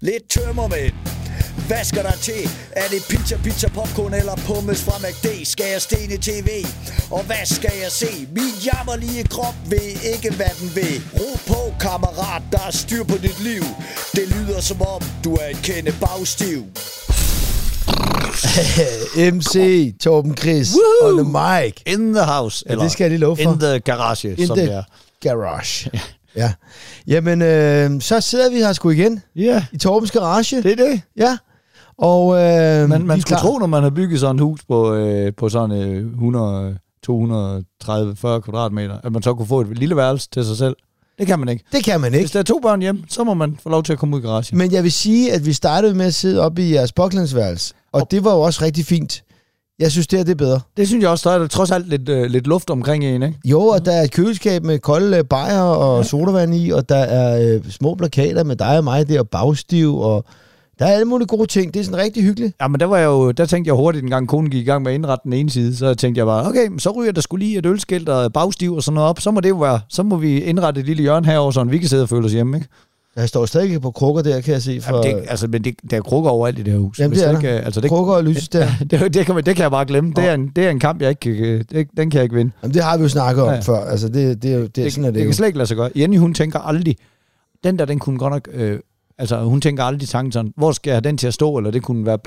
Lidt tømmermænd. Hvad skal der til? Er det pizza, pizza, popcorn eller pommes fra McD? Skal jeg stene tv? Og hvad skal jeg se? Min jammerlige krop ved ikke, hvad den vil. Ro på, kammerat, der er styr på dit liv. Det lyder som om, du er et kende bagstiv. MC Torben Chris on the mic. In the house. Ja, det skal jeg lige love for. In the garage, In som the det er. garage. Ja. Jamen, øh, så sidder vi her sgu igen Ja, i Torbens garage. det er det. Ja. Og øh, Man, man skulle klar. tro, når man har bygget sådan et hus på, øh, på sådan øh, 100, 230, 40 kvadratmeter, at man så kunne få et lille værelse til sig selv. Det kan man ikke. Det kan man Hvis ikke. der er to børn hjemme, så må man få lov til at komme ud i garagen. Men jeg vil sige, at vi startede med at sidde oppe i jeres påklædningsværelse. Og det var jo også rigtig fint. Jeg synes, det her det er bedre. Det synes jeg også, der er der trods alt lidt, øh, lidt luft omkring en, ikke? Jo, og der er et køleskab med kolde øh, bajer og sodavand i, og der er øh, små plakater med dig og mig der, og bagstiv, og der er alle mulige gode ting. Det er sådan rigtig hyggeligt. Ja, men der, var jeg jo, der tænkte jeg hurtigt, en gang konen gik i gang med at indrette den ene side, så tænkte jeg bare, okay, så ryger der skulle lige et ølskilt og bagstiv og sådan noget op, så må det jo være, så må vi indrette et lille hjørne herover, så vi kan sidde og føle os hjemme, ikke? Der står stadig på krukker der, kan jeg se. For, Jamen, det, altså, men det, der er krukker overalt i det her hus. Jamen, det er ikke, der. øh, altså, det, krukker og lys der. det, det, kan man, det kan jeg bare glemme. Det er en, det er en kamp, jeg ikke det, den kan jeg ikke vinde. Jamen, det har vi jo snakket om Ja, før. Altså, det, det, det, det, sådan er det, det jo. kan slet ikke lade sig gøre. Jenny, hun tænker aldrig, den der, den kunne godt nok, øh, altså hun tænker aldrig tanken sådan, hvor skal jeg have den til at stå, eller det kunne være,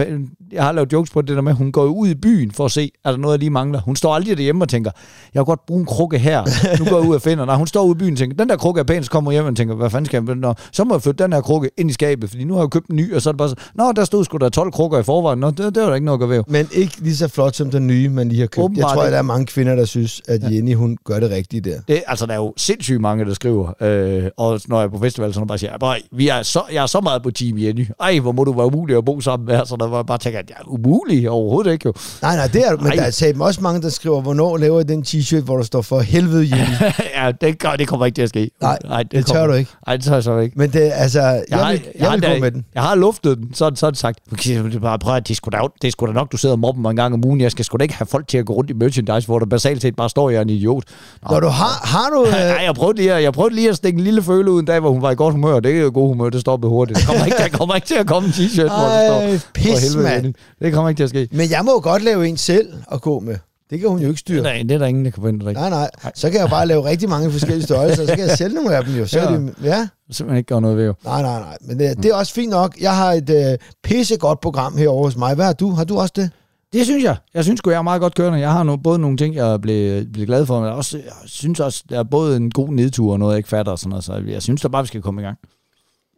jeg har lavet jokes på det der med, hun går ud i byen for at se, er der noget, jeg lige mangler. Hun står aldrig derhjemme og tænker, jeg kan godt bruge en krukke her, nu går jeg ud og finder. Nej, hun står ude i byen og tænker, den der krukke er pæn, så kommer hjem og tænker, hvad fanden skal jeg, Nå, så må jeg flytte den her krukke ind i skabet, fordi nu har jeg købt en ny, og så er det bare så, nå, der stod sgu der 12 krukker i forvejen, nå, det, det var der ikke noget at ved. Men ikke lige så flot som den nye, man lige har købt. Jeg Åbenbart tror, at der er mange kvinder, der synes, at Jenny, hun gør det rigtige der. Det, altså, der er jo sindssygt mange, der skriver, øh, og når jeg er på festival, så er bare siger, "Bøj, vi er så, jeg er så meget på Team Jenny. Ej, hvor må du være umulig at bo sammen med, så der var jeg bare tænker, at jeg er umulig overhovedet ikke jo. Nej, nej, det er Men Ej. der er også mange, der skriver, hvornår laver jeg den t-shirt, hvor der står for helvede Jenny. ja, det, gør, det kommer ikke til at ske. Nej, det, det tør kommer- du ikke. Nej, det tør jeg så ikke. Men det, altså, jeg, jeg, har- vil, jeg, har vil gå med den. Jeg har luftet den, så, så er det sagt, okay, det er bare, prøv at det sgu da, det sgu da nok, du sidder og mobber mig en gang om ugen. Jeg skal sgu da ikke have folk til at gå rundt i merchandise, hvor der basalt set bare står, jeg er en idiot. Nå, Når du har, har du... Øh, Nej, jeg prøvede, lige, jeg prøvede lige at stikke en lille føle ud en dag, hvor hun var i godt humør. Det er jo god humør, det stoppede hurtigt. Det kommer ikke, der kommer ikke til at komme en t-shirt, hvor der står... Ej, "For pis, helvede, mand. Jenny." Det kommer ikke til at ske. men jeg må jo godt lave en selv at gå med. Det kan hun jo ikke styre. er, der, det er der ingen, der kan forvente dig. Nej, nej. Så kan jeg bare lave rigtig mange forskellige størrelser, så kan jeg sælge nogle af dem jo. Så er Ja. det, ja. Simpelthen ikke gøre noget ved jo. Nej, nej, nej. Men det, det er også fint nok. Jeg har et øh, pissegodt program herovre hos mig. Hvad har du? Har du også det? Det synes jeg. Jeg synes jeg er meget godt kørende. Jeg har nu, både nogle ting, jeg blev, blev glad for, men jeg, også, jeg synes også, der er både en god nedtur og noget, jeg ikke fatter og sådan noget. Så jeg synes da bare, vi skal komme i gang.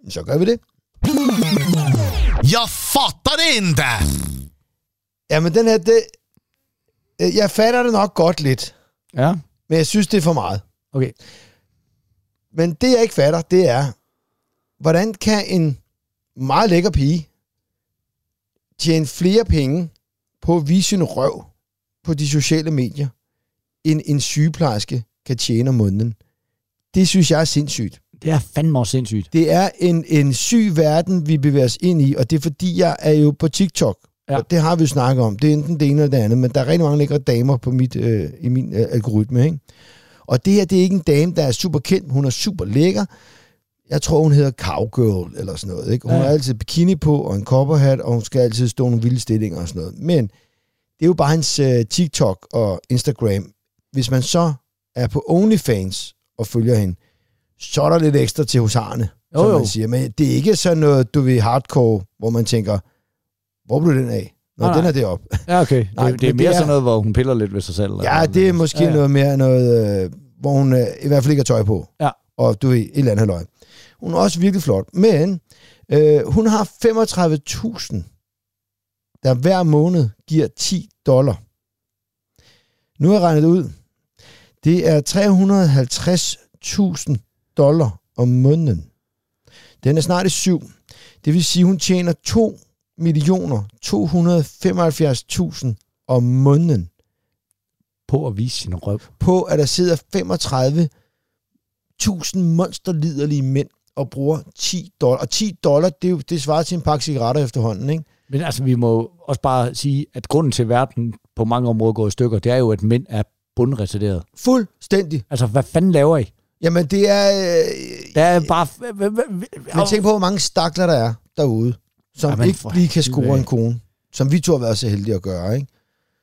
Så gør vi det. Jag fattar det inte! Jamen, den her, det, øh, jeg fatter det nok godt lidt, Ja, men jeg synes, det er for meget. okay. Men det, jeg ikke fatter, det er, hvordan kan en meget lækker pige tjene flere penge på at vise sin røv på de sociale medier, end en sygeplejerske kan tjene om måneden? Det synes jeg er sindssygt. Det er fandme også sindssygt. Det er en, en syg verden, vi bevæger os ind i, og det er fordi, jeg er jo på TikTok. Ja. Og det har vi jo snakket om. Det er enten det ene eller det andet, men der er rigtig mange lækre damer på mit, øh, i min øh, algoritme. Ikke? Og det her, det er ikke en dame, der er super kendt. Hun er super lækker. Jeg tror, hun hedder Cowgirl eller sådan noget. Ikke? Hun Ja. har altid bikini på og en kopperhat, og hun skal altid stå nogle vilde stillinger og sådan noget. Men det er jo bare hans øh, TikTok og Instagram. Hvis man så er på OnlyFans og følger hende, så er der lidt ekstra til husarne, Jo, som jo. man siger. Men det er ikke sådan noget, du ved, hardcore, hvor man tænker, hvor blev den af? Nå, Nej, den er det op. Ja, okay. Nej, det, det er mere det er- sådan noget, hvor hun piller lidt ved sig selv. eller Ja, noget. det er måske Ja, ja, noget mere noget, øh, hvor hun øh, i hvert fald ikke har tøj på. Ja. Og du ved, et eller andet løg. Hun er også virkelig flot. Men øh, hun har 35.000, der hver måned giver 10 dollar. Nu har jeg regnet ud. Det er 350.000 dollar om måneden. Den er snart i syv. Det vil sige, hun tjener 2 millioner 275.000 om måneden På at vise sin røv. på, at der sidder 35.000 monsterliderlige mænd og bruger 10 dollar. Og 10 dollar, det, er jo, det svarer til en pakke cigaretter efterhånden, ikke? Men altså, vi må også bare sige, at grunden til, at verden på mange områder går i stykker, det er jo, at mænd er bundretarderet. Fuldstændig. Altså, hvad fanden laver I? Jamen, det er... Øh, Der er bare... men tænk på, hvor mange stakler der er. derude, som Jamen, ikke lige kan score en kone, som vi to har været så heldige at gøre, ikke?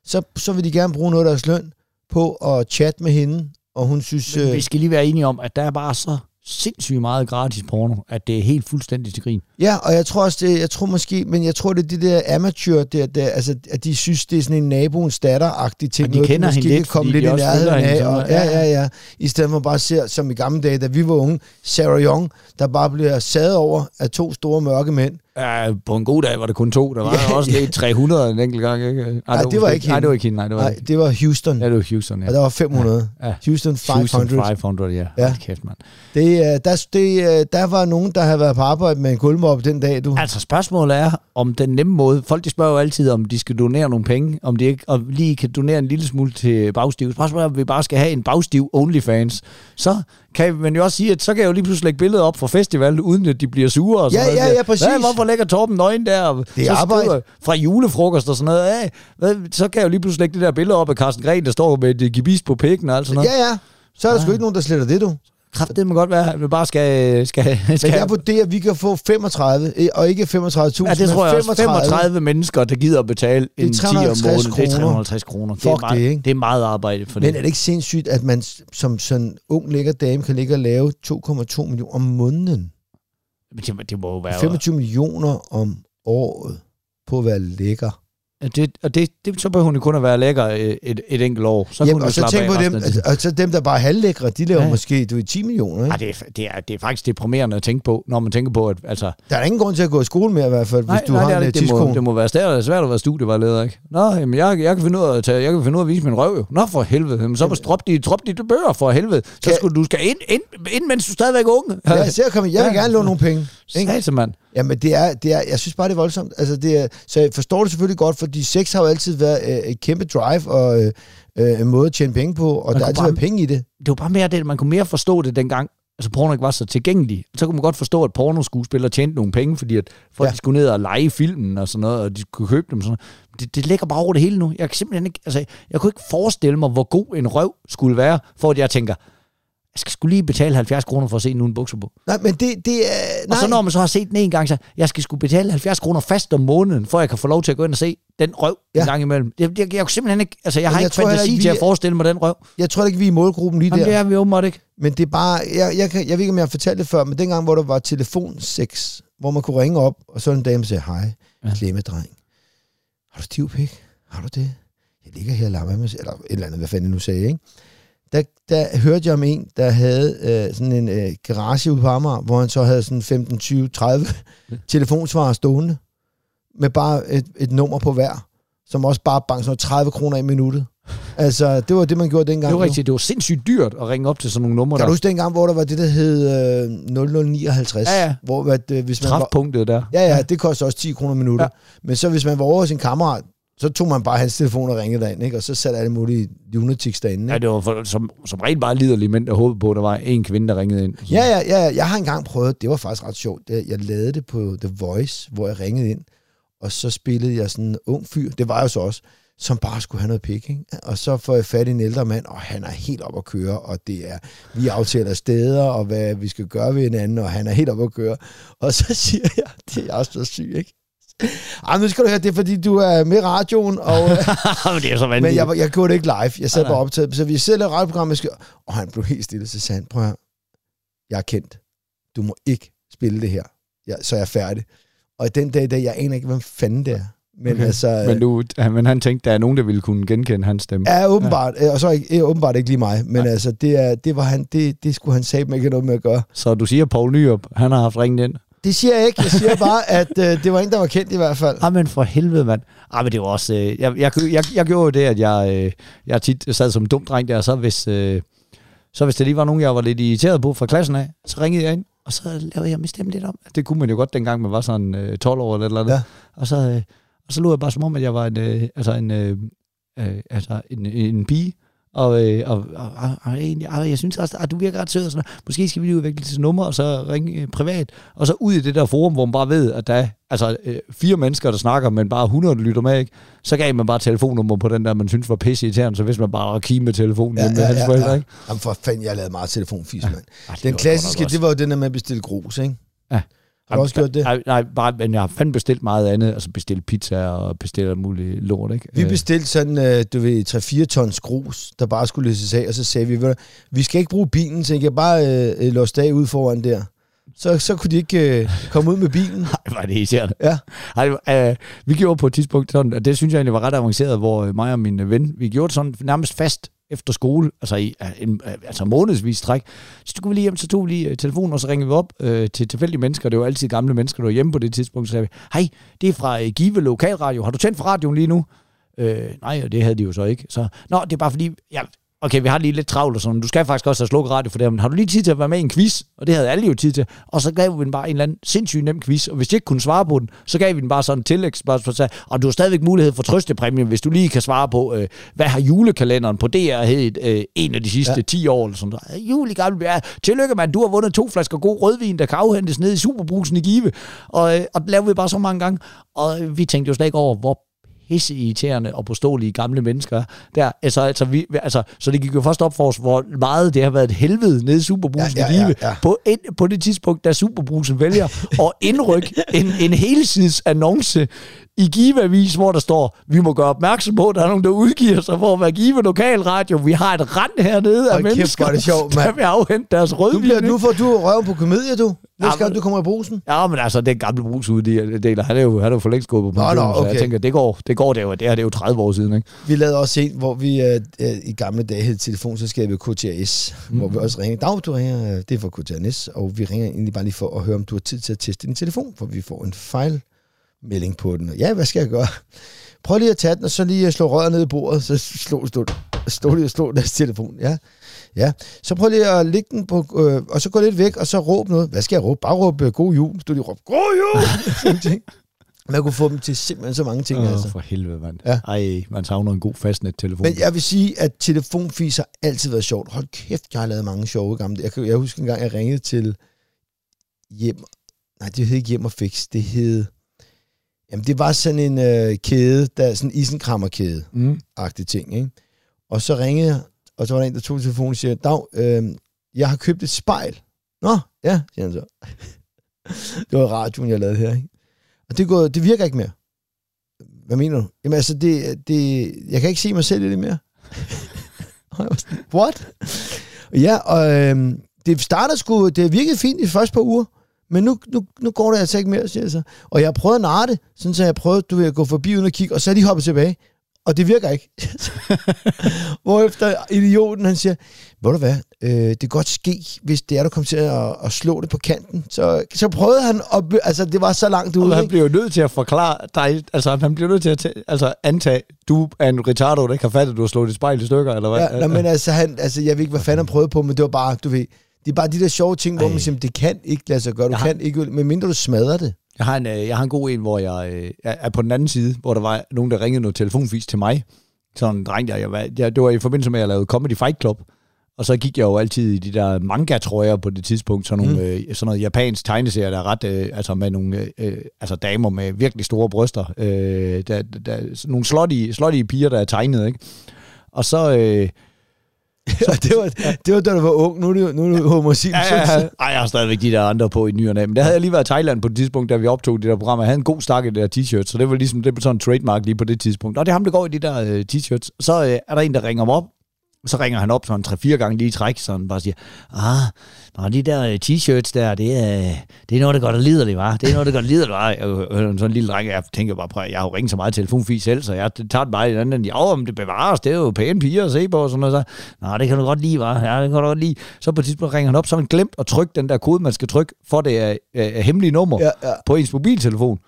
Så, så vil de gerne bruge noget af deres løn på at chatte med hende, og hun synes... Men Øh, vi skal lige være enige om, at der er bare så sindssygt meget gratis porno, at det er helt fuldstændig til grin. ja, og jeg tror også, det, jeg tror måske, men jeg tror, det er det der amateur, der, der, altså, at de synes, det er sådan en naboens datter-agtig ting. Og de noget, kender måske hende lidt, komme lidt de i nærheden af. Og, ja, ja. ja. I stedet for bare at se, som i gamle dage, da vi var unge, Sarah Young, der bare bliver sadet over af to store mørke mænd. Ja, på en god dag var det kun to. Der var Ja, ja, også ja. lidt 300 en enkelt gang, ikke? Nej, Nej, det var ikke Nej, hende. det var ikke hende. Nej, det var Nej, det var Houston. Ja, det var Houston, ja. Og der var 500. Ja. Houston 500. Houston 500, ja. Ja. ja. Kæft, mand. Det, øh, der, det, øh, der var nogen, der havde været på arbejde med en gulvmop den dag, du. Altså spørgsmålet er, om den nemme måde, folk de spørger jo altid, om de skal donere nogle penge, om de ikke og lige kan donere en lille smule til bagstiv. Spørgsmålet er, om vi bare skal have en bagstiv OnlyFans. Så kan man jo også sige, at så kan jeg jo lige pludselig lægge billeder op fra festival, uden at de bliver sure. Og sådan Ja, noget. ja, ja, præcis. Hvad, hvorfor lægger Torben nøgen der? Det er så arbejde. Fra julefrokost og sådan noget. Hey, hvad, så kan jeg jo lige pludselig lægge det der billede op af Carsten Gren, der står med et gebis på pikken og alt sådan noget. Ja, ja. Så er der sgu ikke nogen, der sletter det, du. Kraft, det må godt være, at vi bare skal... skal, Men skal jeg vurderer, at vi kan få 35, eh, og ikke 35.000, Ja, det men tror jeg også. 35. 35 mennesker, der gider at betale en 10 om 350 måneden. Det er kroner. 350 kroner. Det er, Fuck meget, det, ikke? det er meget arbejde for Men det. er det ikke sindssygt, at man som sådan ung lækker dame kan ligge og lave 2,2 millioner om måneden? Men det, det må jo være... 25 millioner om året på at være lækker. Det, og det, det, så behøver hun jo kun at være lækker et, et, et enkelt år. Så Jamen, kunne og så tænk på dem, tiden. og så dem, der bare er halvlækre, de laver Ja. ja. måske du, ved, 10 millioner. Ikke? Ej, det, er, det, er, det er faktisk deprimerende at tænke på, når man tænker på, at altså, Der er ingen grund til at gå i skole mere i hvert fald, nej, hvis du nej, har det, en det, det, må, det må være svært, svært at være studievejleder, ikke? Nå, jamen, jeg, jeg, kan finde ud af at tage, jeg kan finde ud af at vise min røv, jo. Nå, for helvede. Jamen, så må drop de, drop de bøger, for helvede. Så Kan- skulle du skal ind, ind, ind, mens du stadigvæk er ung. Ja, så jeg, kommer, jeg vil Ja. gerne låne nogle penge. Ikke? Mand. Jamen, det er, det er, jeg synes bare, det er voldsomt. Altså, det er, så jeg forstår det selvfølgelig godt, fordi sex har jo altid været øh, et kæmpe drive og øh, øh, en måde at tjene penge på, og der kunne har altid bare- været penge i det. det var bare mere det, man kunne mere forstå det dengang, altså porno ikke var så tilgængelig. Så kunne man godt forstå, at pornoskuespillere tjente nogle penge, fordi at folk Ja. ja. skulle ned og lege filmen og sådan noget, og de kunne købe dem og sådan noget. Det, det ligger bare over det hele nu. Jeg kan simpelthen ikke, altså, jeg kunne ikke forestille mig, hvor god en røv skulle være, for at jeg tænker, jeg skal skulle lige betale 70 kroner for at se nogen bukser på. Nej, men det, det er... Og Nej, så når man så har set den en gang, så jeg skal skulle betale 70 kroner fast om måneden, for jeg kan få lov til at gå ind og se den røv ja. En gang imellem. Jeg, jeg, jeg, kunne simpelthen ikke, altså jeg har jeg ikke tror fantasi ikke, til at forestille mig den røv. jeg tror ikke, vi er i målgruppen lige Jamen, det der. er vi åbenbart ikke. Men det er bare... Jeg, jeg, kan, jeg ved ikke, om jeg har fortalt det før, men dengang, hvor der var telefonsex, hvor man kunne ringe op, og så en dame sagde, hej, Ja. ja. klemmedreng. Har du stiv pik? Har du det? Jeg ligger her og lader med, eller et eller andet, hvad fanden jeg nu sagde, ikke? Der, der hørte jeg om en, der havde øh, sådan en øh, garage ude på Amager, hvor han så havde sådan 15, 20, 30 telefonsvarer stående, med bare et, et nummer på hver, som også bare bankede sådan noget 30 kroner i minuttet. Altså, det var det, man gjorde dengang. Det var rigtigt. Det var sindssygt dyrt at ringe op til sådan nogle numre, Kan du huske dengang, hvor der var det, der hed øh, 0059? Ja, ja. Hvor, at, øh, hvis man var, træfpunktet der. ja, ja, det kostede også 10 kroner minuttet. Ja. Men så hvis man var over hos sin kammerat, så tog man bare hans telefon og ringede derind, ikke? og så satte alle mulige lunatics derinde. Ja, Ikke? det var for, som, som rent bare liderlige mænd, der håbede på, at der var en kvinde, der ringede ind. Ja, ja, ja, ja. Jeg har engang prøvet, det var faktisk ret sjovt. Jeg lavede det på The Voice, hvor jeg ringede ind, og så spillede jeg sådan en ung fyr, det var jeg så også, som bare skulle have noget pik, ikke? Og så får jeg fat i en ældre mand, og han er helt op at køre, og det er, vi aftaler steder, og hvad vi skal gøre ved hinanden, og han er helt op at køre. Og så siger jeg, det er også så syg, ikke? Ej, nu skal du høre, det er fordi, du er med i radioen, og, øh, Men det er så men vanvittigt. jeg, var- jeg gjorde det ikke live. Jeg sad bare optaget. Så vi sidder og laver radioprogram, jeg skal, og han blev helt stille, så sagde han, prøv at høre, jeg er kendt. Du må ikke spille det her. Ja, så er jeg færdig. Og den dag i dag, jeg aner ikke, hvem fanden det er. Men Okay. altså... men, du, men han tænkte, der er nogen, der ville kunne genkende hans stemme. Ja, åbenbart. Ja. Og så er ikke, åbenbart ikke lige mig. Men Nej. altså, det, er, det, var han, det, det skulle han sige ikke noget med at gøre. Så du siger, Paul Nyrup, han har haft ringet ind. Det siger jeg ikke. Jeg siger bare, at øh, det var en, der var kendt i hvert fald. Ah, men for helvede, mand. Ah, men det var også... Øh, jeg, jeg, jeg, jeg gjorde jo det, at jeg, øh, jeg tit sad som dum dreng der, så hvis, øh, så hvis der lige var nogen, jeg var lidt irriteret på fra klassen af, så ringede jeg ind, og så lavede jeg min stemme lidt om. Det kunne man jo godt, dengang man var sådan øh, 12 år eller eller andet. Ja. Og så, øh, og så lå jeg bare som om, at jeg var en, øh, altså en, øh, øh, altså en, en pige, og, øh, og, og, og, og og jeg synes også, at du virker ret sød, og sådan noget. måske skal vi lige udvikle til nummer, og så ringe øh, privat, og så ud i det der forum, hvor man bare ved, at der er altså, øh, fire mennesker, der snakker, men bare 100 der lytter med, ikke? så gav man bare telefonnummer på den der, man synes var pisse irriterende, så hvis man bare var kime med telefonen ja, med hans forældre, ikke? Jamen for fanden, jeg lavede meget telefonfis, ja. mand. Ej, Den klassiske, det var jo den der med at bestille grus, ikke? Ja. Har du også gjort det? Nej, nej, bare, men jeg har fandme bestilt meget andet. Altså bestilt pizza og bestilt muligt lort, ikke? Vi Øh, bestilte sådan, øh, du ved, 3-4 tons grus, der bare skulle løses af, og så sagde vi, "Ved du, vi skal ikke bruge bilen, så I kan bare øh, øh, låse af ud foran der. Så, så kunne de ikke øh, komme ud med bilen. Nej, var det irriterende. Ja. Ej, øh, vi gjorde på et tidspunkt sådan, og det synes jeg egentlig var ret avanceret, hvor mig og min ven, vi gjorde det sådan nærmest fast efter skole, altså i øh, en, øh, altså månedsvis træk. Så du vi lige hjem, så tog vi lige øh, telefonen, og så ringede vi op øh, til tilfældige mennesker. Det var altid gamle mennesker, der var hjemme på det tidspunkt. Så sagde vi, hej, det er fra øh, Give Lokalradio. Har du tændt for radioen lige nu? Øh, nej, og det havde de jo så ikke. Så, Nå, det er bare fordi, ja, okay, vi har lige lidt travlt og sådan. Du skal faktisk også have slukket radio for det, men har du lige tid til at være med i en quiz? Og det havde alle jo tid til. Og så gav vi den bare en eller anden sindssygt nem quiz. Og hvis de ikke kunne svare på den, så gav vi den bare sådan en tillægsspørgsmål. Så, og du har stadigvæk mulighed for trøstepræmie, hvis du lige kan svare på, øh, hvad har julekalenderen på DR hed øh, en af de sidste ja. 10 år? Eller sådan noget. Jul i gamle ja, Tillykke, mand. Du har vundet to flasker god rødvin, der kan afhentes ned i Superbrusen i Give. Og, øh, og det lavede vi bare så mange gange. Og øh, vi tænkte jo slet ikke over, hvor pisse irriterende og påståelige gamle mennesker. Der, altså, altså, vi, altså, så det gik jo først op for os, hvor meget det har været et helvede nede i Superbrusen Ja, ja, i ja, ja. På, ind, på det tidspunkt, da Superbrusen vælger at indrykke en, en helsides annonce i Give-avis, hvor der står, vi må gøre opmærksom på, at der er nogen, der udgiver sig for at være Give Lokalradio. Vi har et rand hernede af Hold kæft, mennesker, er det sjovt, der mand. vil afhente deres Du, rødvin. bliver, ikke? nu får du røven på komedie, du. Næste gang, du kommer i brusen. Ja, men altså, den gamle brugsuddeler, han er jo, han er jo for længst gået på Nå, pension, nå, så jeg okay. tænker, det går, det går det jo, det her det er jo 30 år siden, ikke? Vi lavede også en, hvor vi øh, øh, i gamle dage hed telefonselskabet KTAS, mm. hvor vi også ringede. Dag, du ringer, øh, det er fra KTAS, og vi ringer egentlig bare lige for at høre, om du har tid til at teste din telefon, for vi får en fejlmelding på den. Ja, hvad skal jeg gøre? Prøv lige at tage den, og så lige slå røret ned i bordet, så slå, slå, slå og slå deres telefon. Ja. Ja, så prøv lige at lægge den på, øh, og så gå lidt væk, og så råb noget. Hvad skal jeg råbe? Bare råbe øh, god jul. Du lige råbe, god jul! Man kunne få dem til simpelthen så mange ting, Åh, altså. for helvede, mand. Ja. Ej, man savner en god fastnet-telefon. Men jeg vil sige, at telefonfis har altid været sjovt. Hold kæft, jeg har lavet mange sjove gamle. Jeg, kan, jeg husker en gang, jeg ringede til hjem... Nej, det hed ikke hjem og fix. Det hed... Jamen, det var sådan en øh, kæde, der sådan en isenkrammerkæde Mm. ting, ikke? Og så ringede jeg, og så var der en, der tog telefonen og siger, Dag, øh, jeg har købt et spejl. Nå, ja, siger han så. det var radioen, jeg lavede her, ikke? Og det, går, det virker ikke mere. Hvad mener du? Jamen altså, det, det, jeg kan ikke se mig selv i det mere. Og jeg var sådan, What? Ja, og øh, det startede sgu, det virkede fint i de første par uger, men nu, nu, nu går det altså ikke mere, siger jeg så. Og jeg har prøvet at narre det, sådan så jeg prøvede, du ved, at gå forbi uden at kigge, og så er de hoppet tilbage. Og det virker ikke. Hvorefter idioten, han siger, ved du hvad, øh, det kan godt ske, hvis det er, du kommer til at, at slå det på kanten. Så, så prøvede han, at, altså det var så langt Og ude, han ikke? bliver jo nødt til at forklare dig, altså han bliver nødt til at altså, antage, du er en retardo, der ikke har fattet, at du har slået dit spejl i stykker, eller hvad? Ja, nej, men altså, han, altså, jeg ved ikke, hvad fanden han prøvede på, men det var bare, du ved, det er bare de der sjove ting, hvor Ej. man siger, det kan ikke lade sig gøre. Du har- kan ikke, medmindre du smadrer det. Jeg har, en, øh, jeg har en god en, hvor jeg øh, er på den anden side, hvor der var nogen, der ringede noget telefonfis til mig. Sådan en dreng, der jeg, var, jeg, det var i forbindelse med, at jeg lavede Comedy Fight Club. Og så gik jeg jo altid i de der manga-trøjer på det tidspunkt, sådan, nogle, mm. øh, sådan noget japansk tegneserie, der er ret, øh, altså med nogle øh, øh, altså damer med virkelig store bryster. Øh, der, der, nogle slottige, slottige piger, der er tegnet, ikke? Og så... Øh, Og det var, det var da du var ung, nu er du, nu er du homosil. Ja, ja, ja. Ej, jeg har stadigvæk de der andre på i ny og. Men der havde jeg lige været i Thailand på et tidspunkt, da vi optog det der program. Jeg havde en god stak i det der t-shirt, så det var ligesom det var sådan en trademark lige på det tidspunkt. Og det er ham, der går i de der øh, t-shirts. Så øh, er der en, der ringer mig op. Så ringer han op sådan 3-4 gange lige i træk, så han bare siger, ah, nå, de der øh, t-shirts der, det er, det er noget, der gør dig liderlig, var. Det er noget, der gør dig liderlig, var. Hører sådan en lille dreng, jeg tænker bare, prøv, jeg har jo ringet så meget telefonfis selv, så jeg tager den bare i den anden. Ja, om det bevares, det er jo pæne piger at se på, og sådan noget. Så, Nå, det kan du godt lide, var. Ja, det kan du godt lide. Så på et tidspunkt ringer han op, så han glemt at trykke den der kode, man skal trykke, for det er, er, er hemmelige nummer Ja, ja. på ens mobiltelefon.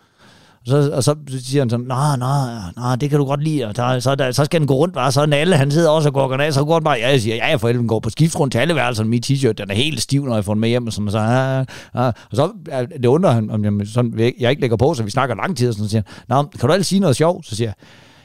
Og så, og så siger han sådan, nej, nej, nej, det kan du godt lide, og der, så, der, så skal den gå rundt, bare, så alle, han sidder også og går af, så går den bare, ja, jeg siger, ja, jeg for helvede, går på skift rundt til alle værelserne. min t-shirt, den er helt stiv, når jeg får den med hjem, og sådan, så, ja, ja. og så ja, det undrer han, om jeg, sådan, jeg ikke lægger på, så vi snakker lang tid, og sådan, så siger, han, kan du altid sige noget sjovt? Så siger jeg,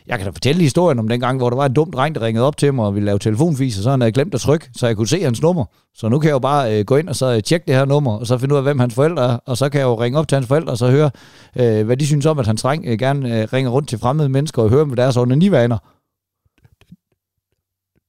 jeg kan da fortælle historien om den gang, hvor der var en dum dreng, der ringede op til mig og ville lave telefonfis, og så han havde glemt at trykke, så jeg kunne se hans nummer. Så nu kan jeg jo bare øh, gå ind og så øh, tjekke det her nummer, og så finde ud af, hvem hans forældre er, og så kan jeg jo ringe op til hans forældre og så høre, øh, hvad de synes om, at hans dreng øh, gerne øh, ringer rundt til fremmede mennesker og høre om deres onanivaner.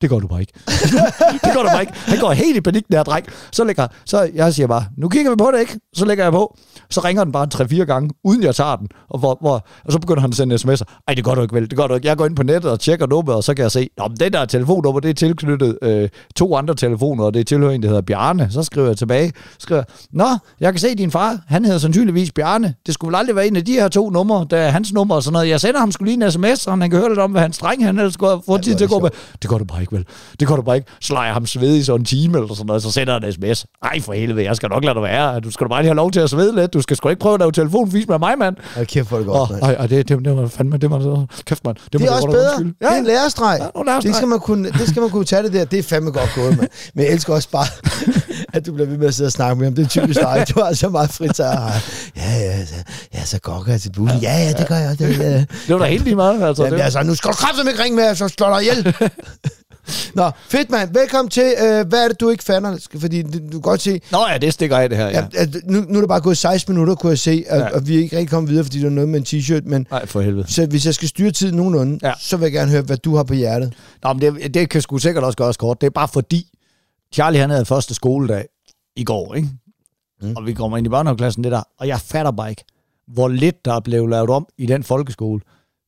Det gør du bare ikke. det gør du bare ikke. Han går helt i panik, der dreng. Så lægger, så jeg siger bare, nu kigger vi på det, ikke? Så lægger jeg på. Så ringer den bare 3-4 gange, uden jeg tager den. Og, hvor, hvor, og så begynder han at sende sms'er. Ej, det gør du ikke vel, det gør du ikke. Jeg går ind på nettet og tjekker nummeret, og så kan jeg se, men det der telefonnummer, det er tilknyttet øh, to andre telefoner, og det er tilhører en, der hedder Bjarne. Så skriver jeg tilbage, skriver, Nå, jeg kan se din far, han hedder sandsynligvis Bjarne. Det skulle vel aldrig være en af de her to numre, der er hans nummer og sådan noget. Jeg sender ham skulle lige en sms, så han kan høre lidt om, hvad hans dreng han ellers skulle få tid til at gå med. Det gør du bare ikke vel. Det gør du bare ikke. Så leger jeg ham svede i sådan en time eller sådan noget, så sender han en sms. Ej for helvede, jeg skal nok lade dig være. Du skal da bare lige have lov til at svede lidt. Du skal sgu ikke prøve at lave telefonfis med mig, mand. Hold kæft, hvor det godt, mand. ej, ej, det, det, det, var fandme, det var så... Kæft, mand. Det må er også godt bedre. undskylde. Det er en lærestreg. Ja, lærestreg. Det skal, man kunne, det skal man kunne tage det der. Det er fandme godt gået, mand. Men jeg elsker også bare, at du bliver ved med at sidde og snakke med ham. Det er typisk dig. Du har så meget fritid. Ja, ja, så, ja, så gokker jeg til bussen. Ja, ja, det gør jeg. Det, ja. Det var da helt lige meget, altså. Jamen, det, altså, nu skal du kraftigt ikke ringe med, så slår dig ihjel. Nå, fedt mand. Velkommen til. Øh, hvad er det, du ikke fatter? Fordi det- du kan godt se, Nå ja, det stikker af det her, ja. at, nu, nu er det bare gået 16 minutter, kunne jeg se, og, Ja. og vi er ikke rigtig kommet videre, fordi der er noget med en t-shirt, men Nej, for helvede. så hvis jeg skal styre tiden nogenlunde, Ja. så vil jeg gerne høre, hvad du har på hjertet. Nå, men det, det kan sgu sikkert også gøres kort. Det er bare fordi, Charlie han havde første skoledag i går, ikke? Mm. Og vi kommer ind i børnehaveklassen, det der. Og jeg fatter bare ikke, hvor lidt der er blevet lavet om i den folkeskole,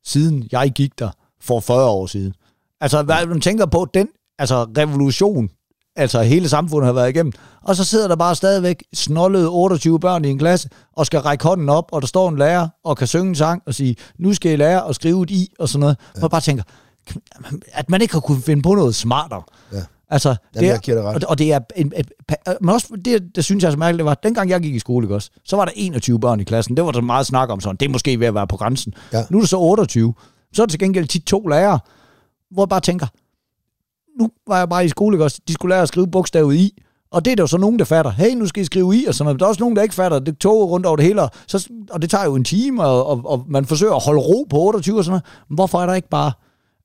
siden jeg gik der for 40 år siden. Altså, hvad man tænker på, den altså, revolution, altså hele samfundet har været igennem, og så sidder der bare stadigvæk snollede 28 børn i en klasse, og skal række hånden op, og der står en lærer, og kan synge en sang, og sige, nu skal I lære at skrive et i, og sådan noget. Ja. Man bare tænker, at man ikke har kunnet finde på noget smartere. Ja. Altså, Jamen, det er, jeg giver dig ret. Og, og det er en, et, men også det, det synes jeg så mærkeligt, det var, dengang jeg gik i skole, ikke også, så var der 21 børn i klassen. Det var der meget snak om sådan, det er måske ved at være på grænsen. Ja. Nu er det så 28. Så er det til gengæld tit to lærere, hvor jeg bare tænker, nu var jeg bare i skole, ikke også, de skulle lære at skrive bogstavet i, og det er der jo så nogen, der fatter. Hey, nu skal I skrive i, og sådan noget. Der er også nogen, der ikke fatter. Det tog rundt over det hele, og, så, og det tager jo en time, og, og, og man forsøger at holde ro på 28 og sådan noget. Men hvorfor er der ikke bare,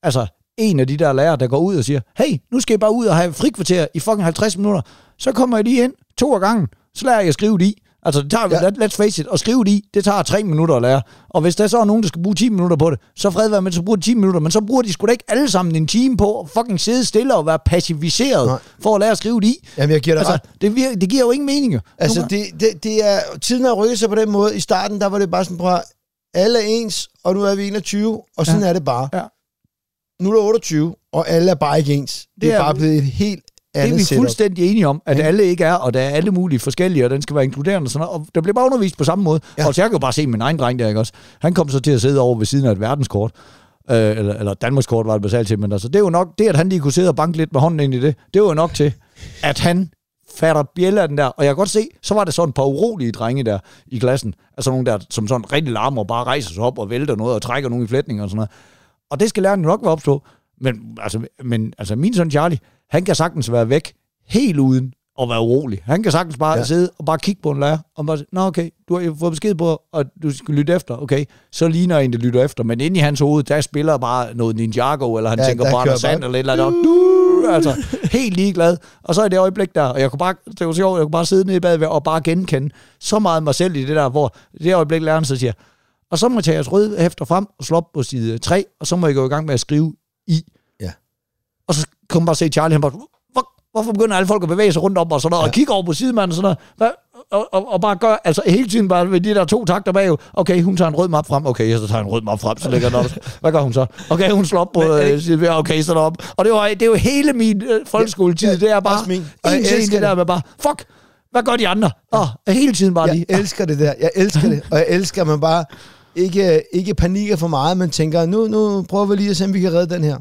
altså, en af de der lærere, der går ud og siger, hey, nu skal I bare ud og have frikvarter i fucking 50 minutter. Så kommer jeg lige ind to af gangen, så lærer jeg at skrive det i. Altså, det tager, Ja. ja. let, let's face it, at skrive det i, det tager tre minutter at lære. Og hvis der så er nogen, der skal bruge 10 minutter på det, så fred være med, så bruger de 10 minutter, men så bruger de sgu da ikke alle sammen en time på at fucking sidde stille og være passiviseret Nej. for at lære at skrive det i. Jamen, jeg giver dig Altså, ret. det, virker, det giver jo ingen mening. Altså, det, det, det er, tiden har rykket sig på den måde. I starten, der var det bare sådan, prøv alle er ens, og nu er vi 21, og sådan ja. er det bare. Ja. Nu er der 28, og alle er bare ikke ens. Det, det er, er- bare blevet et helt Det er vi setup. fuldstændig enige om, at Ja. alle ikke er, og der er alle mulige forskellige, og den skal være inkluderende og sådan noget. Og der bliver bare undervist på samme måde. Ja. Og så jeg kan jo bare se min egen dreng der, ikke også? Han kom så til at sidde over ved siden af et verdenskort. Øh, eller, eller Danmarkskort var det basalt til, men altså, det er jo nok, det at han lige kunne sidde og banke lidt med hånden ind i det, det var jo nok til, at han fatter bjælle af den der. Og jeg kan godt se, så var det sådan et par urolige drenge der i klassen. Altså nogle der, som sådan rigtig larmer og bare rejser sig op og vælter noget og trækker nogle i flætninger og sådan noget. Og det skal læreren jo nok være opstå. Men altså, men, altså min søn Charlie, han kan sagtens være væk helt uden at være urolig. Han kan sagtens bare Ja. sidde og bare kigge på en lærer, og bare sige, nå okay, du har fået besked på, at du skal lytte efter, okay, så ligner en, der lytter efter, men inde i hans hoved, der spiller bare noget Ninjago, eller han Ja, tænker på kører Anders Sand, bare- eller et eller andet, du, altså, helt ligeglad. Og så i det øjeblik der, og jeg kunne bare, det var sjovt, jeg kunne bare sidde nede i badet og bare genkende så meget mig selv i det der, hvor det øjeblik læreren så siger, og så må jeg tage jeres røde hæfter frem og slå op på side 3, og så må jeg gå i gang med at skrive i. Ja. Og så kunne man bare se Charlie, han bare, hvor, hvorfor begynder alle folk at bevæge sig rundt om og sådan noget, ja. og kigge over på sidemanden og sådan noget, Hvad? Og, og, og, bare gør, altså hele tiden bare ved de der to takter bag, okay, hun tager en rød map frem, okay, så tager en rød map frem, så lægger den op. Hvad gør hun så? Okay, hun slår op på øh, side, okay, så op. Og det, var, det er jo hele min øh, folkeskoletid, Ja, det er bare min. Og jeg elsker det der med bare, fuck, hvad gør de andre? Åh, hele tiden bare lige. Jeg elsker det der. Jeg elsker det. Og jeg elsker, at man bare ikke, ikke panikker for meget, men tænker, nu, nu prøver vi lige at se, om vi kan redde den her.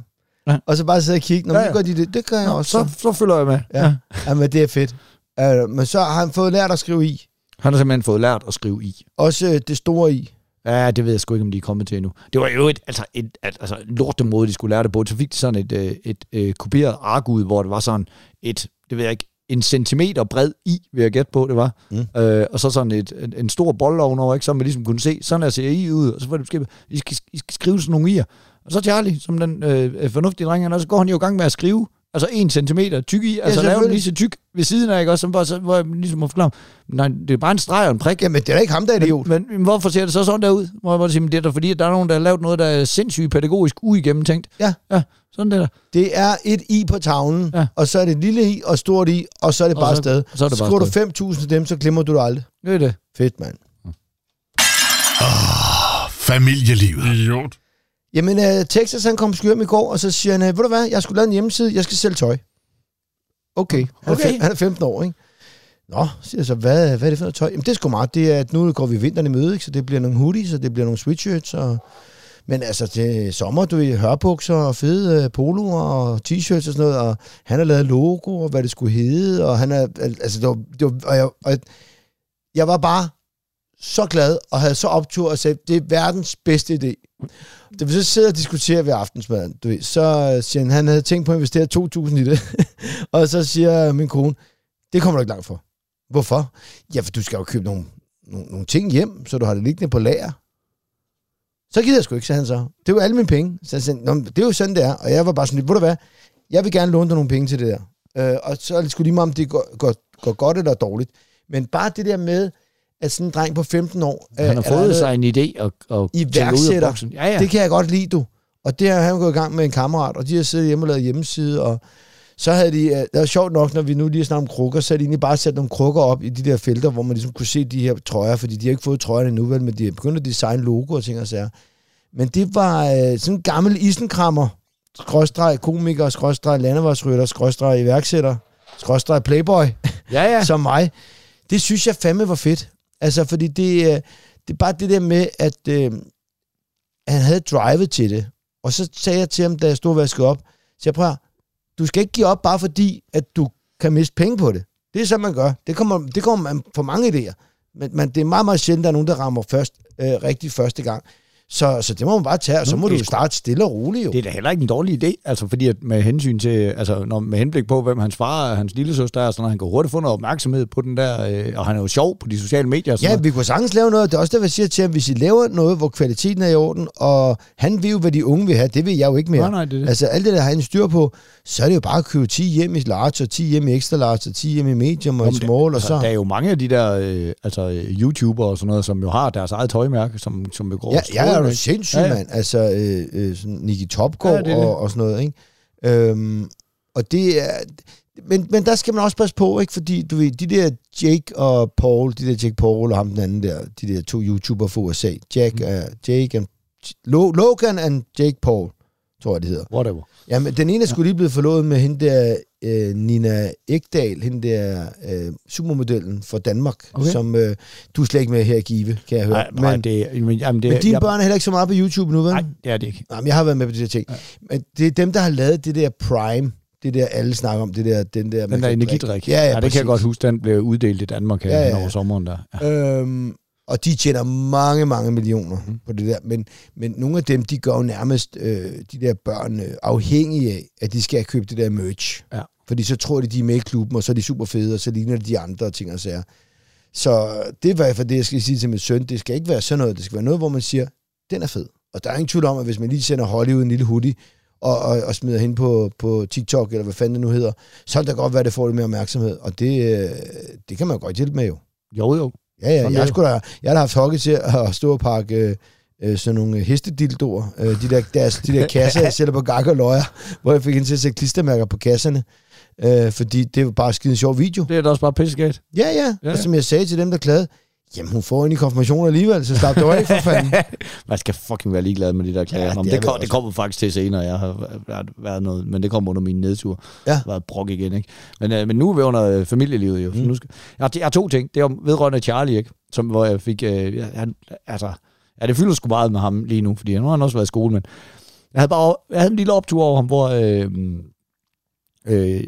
Ja. Og så bare sidde og kigge. Når Ja, ja, ja. gør de det. Det gør jeg Nå, også. så, så følger jeg med. Ja. Jamen, det er fedt. Uh, men så har han fået lært at skrive i. Han har simpelthen fået lært at skrive i. Også øh, det store i. Ja, det ved jeg sgu ikke, om de er kommet til endnu. Det var jo et, altså, et, et, altså, en lorte måde, de skulle lære det på. Så fik de sådan et, øh, et, et kopieret ark ud, hvor det var sådan et, det ved jeg ikke, en centimeter bred i, vil jeg gætte på, det var. Mm. Øh, og så sådan et, en, en stor boldovn over, ikke, så man ligesom kunne se, sådan her ser I ud, og så var det beskrevet, I skal, I skal skrive sådan nogle i'er. Og så Charlie, som den øh, fornuftige dreng, han er, så går han jo i gang med at skrive Altså en centimeter tyk i. Altså lave den lige så tyk ved siden af, ikke også? Som bare, så, hvor jeg ligesom må forklare, nej, det er bare en streg og en prik. Jamen, det er da ikke ham, der er idiot. Men, men, hvorfor ser det så sådan der ud? Hvor jeg bare sige, men det er da fordi, at der er nogen, der har lavet noget, der er sindssygt pædagogisk uigennemtænkt. Ja. Ja, sådan det der. Det er et i på tavlen, Ja. og så er det et lille i og stort i, og så er det Og bare så- sted. så er det bare Skriver du afsted. 5.000 til dem, så glemmer du det aldrig. Det er det. Fedt, mand. Familielivet. Idiot. Jamen, uh, Texas, han kom på skyrm i går, og så siger han, uh, ved du hvad, jeg skulle lave en hjemmeside, jeg skal sælge tøj. Okay, han, Okay. Er, fem, han er 15 år, ikke? Nå, siger jeg så, hvad, hvad er det for noget tøj? Jamen, det er sgu meget. Det er, at nu går vi vinteren i møde, ikke? så det bliver nogle hoodies, og det bliver nogle sweatshirts, og... Men altså, til sommer, du ved, hørbukser og fede øh, poloer og t-shirts og sådan noget, og han har lavet logo, og hvad det skulle hedde, og han er, al- altså, det var, det var, og jeg, og jeg var bare så glad, og havde så optur og sagde, det er verdens bedste idé. Da vi så sidder og diskuterer ved aftensmaden, du ved, så øh, siger han, han havde tænkt på at investere 2.000 i det. og så siger min kone, det kommer du ikke langt for. Hvorfor? Ja, for du skal jo købe nogle, nogle, nogle ting hjem, så du har det liggende på lager. Så gider jeg sgu ikke, sagde han så. Det er jo alle mine penge. Så jeg sagde, det er jo sådan, det er. Og jeg var bare sådan lidt, ved du hvad, jeg vil gerne låne dig nogle penge til det der. Øh, og så er det sgu lige meget, om det går, går, går godt eller dårligt. Men bare det der med, at sådan en dreng på 15 år... øh, Han har der fået noget- sig en idé og, og tænker ud af Iværksætter. boksen. Ja, ja. det kan jeg godt lide, du. Og det har han gået i gang med en kammerat, og de har siddet hjemme og lavet hjemmeside, og så havde de, øh, det var sjovt nok, når vi nu lige snakker om krukker, så havde de egentlig bare sat nogle krukker op i de der felter, hvor man ligesom kunne se de her trøjer, fordi de har ikke fået trøjerne endnu, vel, men de har begyndt at designe logo og ting og sager. Men det var øh, sådan en gammel isenkrammer, skråstreg komiker, skråstreg landevejsrytter, skråstreg iværksætter, skråstreg playboy, ja, ja. som mig. Det synes jeg fandme var fedt. Altså, fordi det, øh, det er bare det der med, at øh, han havde drivet til det. Og så sagde jeg til ham, da jeg stod og vaskede op, så jeg prøver, du skal ikke give op, bare fordi, at du kan miste penge på det. Det er så, man gør. Det kommer, det kommer man for mange idéer. Men, men det er meget, meget sjældent, at der er nogen, der rammer først, øh, rigtig første gang. Så, så det må man bare tage, og så må du det jo starte stille og roligt jo. Det er da heller ikke en dårlig idé, altså fordi at med hensyn til, altså når, med henblik på, hvem hans far og hans lille søster er, så han kan hurtigt få noget opmærksomhed på den der, øh, og han er jo sjov på de sociale medier. og sådan Ja, noget. vi kunne sagtens lave noget. Det er også det, jeg siger til ham. Hvis I laver noget, hvor kvaliteten er i orden, og han ved jo, hvad de unge vil have, det vil jeg jo ikke mere. Nej, nej, det det. Altså alt det, der har han styr på, så er det jo bare at købe 10 hjem i large, og 10 hjem i extra large, og 10 hjem i medium og i Jamen, det- small, og altså, så... Der er jo mange af de der øh, altså, YouTubere og sådan noget, som jo har deres eget tøjmærke, som, som vil gå Ja, jo strålende. sindssyg, Ja, ja, mand. Altså, øh, øh, sådan Nicky Topgaard Ja, det det. og, og sådan noget, ikke? Øhm, og det er... Men, men der skal man også passe på, ikke? Fordi, du ved, de der Jake og Paul, de der Jake Paul og ham den anden der, de der to YouTubere fra USA, Jack, mm. uh, Jake and, Lo, Logan and Jake Paul, tror jeg, det hedder. Whatever. Jamen, den ene er skulle lige blevet forlovet med hende der, øh, Nina Ekdal, hende der øh, supermodellen fra Danmark, Okay. som øh, du er slet ikke med her i Give, kan jeg høre. Nej, nej, men, det, men, jamen, det, men dine jeg, børn er heller ikke så meget på YouTube nu, vel? Nej, det er det ikke. Jamen, jeg har været med på de her ting. Ja. Men det er dem, der har lavet det der Prime, det der alle snakker om, det der, den der... Den der energidrik. Ja, ja, ja det kan jeg godt huske, den blev uddelt i Danmark her ja, ja. over sommeren der. Ja. Øhm, og de tjener mange, mange millioner mm. på det der. Men, men nogle af dem, de gør jo nærmest øh, de der børn øh, afhængige af, at de skal købe det der merch. Ja. Fordi så tror de, de er med i klubben, og så er de super fede, og så ligner de de andre ting og sager. Så det er i hvert fald det, jeg skal sige til min søn. Det skal ikke være sådan noget. Det skal være noget, hvor man siger, den er fed. Og der er ingen tvivl om, at hvis man lige sender Hollywood en lille hoodie, og, og, og smider hende på, på TikTok, eller hvad fanden det nu hedder, så kan det godt være, at det får lidt mere opmærksomhed. Og det, øh, det kan man jo godt hjælpe med jo. Jo, jo. Ja, ja, jeg, skulle da, jeg har haft hockey til at stå og pakke øh, øh, sådan nogle hestedildoer. Øh, de, der, deres, de der kasser, jeg sælger på gak og løjer, hvor jeg fik hende til at sætte klistermærker på kasserne. Øh, fordi det var bare skide en sjov video. Det er da også bare pissegalt. Ja, ja. Ja. ja. Og som jeg sagde til dem, der klagede, jamen hun får i konfirmation alligevel, så slap det af for fanden. Man skal fucking være ligeglad med de der klager. Ja, det det, det, kom, kommer faktisk til senere. Jeg har været, været noget, men det kommer under min nedtur. Ja. Det har været brok igen, ikke? Men, øh, men nu er vi under øh, familielivet jo. Mm. Nu skal, jeg, har, jeg har to ting. Det er om vedrørende Charlie, ikke? Som, hvor jeg fik... Øh, jeg- han, altså, ja, det fylder sgu meget med ham lige nu, fordi nu har han også været i skole, men jeg havde, bare, jeg havde en lille optur over ham, hvor... Øh, øh,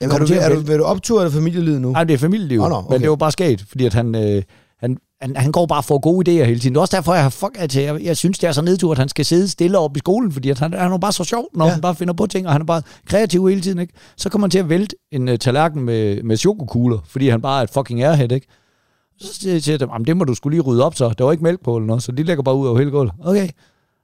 Jamen, er, du, er, du, vil du optur eller familielivet nu? Nej, det er familieliv. Oh, no, okay. Men det var bare sket, fordi at han, øh, han, han, han går bare for gode idéer hele tiden. Det er også derfor, jeg har fuck, at jeg, jeg synes, det er så nedtur, at han skal sidde stille op i skolen, fordi at han, han er bare så sjov, når Ja. han bare finder på ting, og han er bare kreativ hele tiden. Ikke? Så kommer han til at vælte en uh, tallerken med, med chokokugler, fordi han bare er et fucking airhead, ikke? Så siger jeg til dem, "Jamen, det må du skulle lige rydde op så. Der var ikke mælk på eller noget, så de lægger bare ud over hele gulvet. Okay.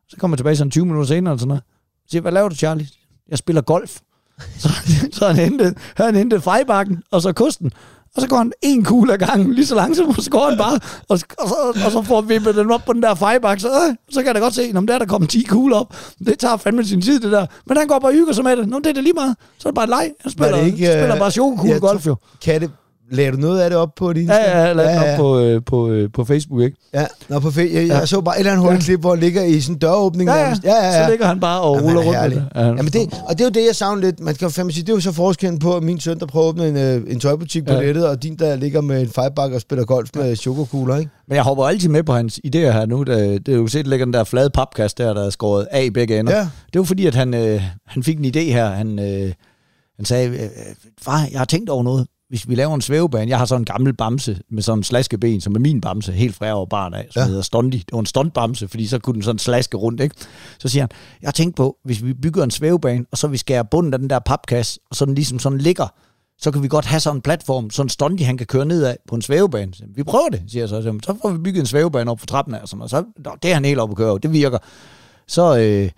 Så kommer jeg tilbage sådan 20 minutter senere eller sådan noget. Så siger hvad laver du, Charlie? Jeg spiller golf. Så, så han hentede, han hentede fejbakken, og så kosten. Og så går han en kugle ad gangen, lige så langsomt, så går han bare, og, og, så, og så får vippet den op på den der fejbak, så, øh, så kan jeg da godt se, om der er der kommet 10 kugler op. Det tager fandme sin tid, det der. Men han går bare og hygger sig med det. Nå, det er det lige meget. Så er det bare et leg. Han spiller, ikke, ikke, spiller øh, bare chokokugle jeg golf, jo. Kan det, lagde du noget af det op på din? Ja, ja, jeg lagde ja, ja. op på, øh, på, øh, på Facebook, ikke? Ja, Nå, på fe- jeg, jeg, Ja. så bare et eller andet hurtigt klip, hvor han ligger i sådan en døråbning. Ja, ja. ja, ja, ja. Så ligger han bare og Jamen, ruller er rundt med det. Ja, Jamen det, og det er jo det, jeg savner lidt. Man kan fandme sige, det er jo så forskellen på, at min søn, der prøver at åbne en, øh, en tøjbutik på Ja. nettet, og din, der ligger med en fejlbakke og spiller golf med chokokugler, ikke? Men jeg hopper altid med på hans idéer her nu. Det, det er jo set, ligger den der flade papkast der, der er skåret af i begge ender. Ja. Det jo fordi, at han, øh, han fik en idé her. Han, øh, han sagde, øh, far, jeg har tænkt over noget. Hvis vi laver en svævebane, jeg har sådan en gammel bamse med sådan en slaskeben, som er min bamse, helt fra var barn af, som Ja. hedder Stondi. Det var en stuntbamse, fordi så kunne den sådan slaske rundt, ikke? Så siger han, jeg har tænkt på, hvis vi bygger en svævebane, og så vi skærer bunden af den der papkasse, og så den ligesom sådan ligger, så kan vi godt have sådan en platform, sådan en Stondi, han kan køre ned af på en svævebane. Så, vi prøver det, siger jeg så. Så får vi bygget en svævebane op for trappen af, og, sådan, og så nå, det er han helt oppe at køre, over. det virker. Så, øh,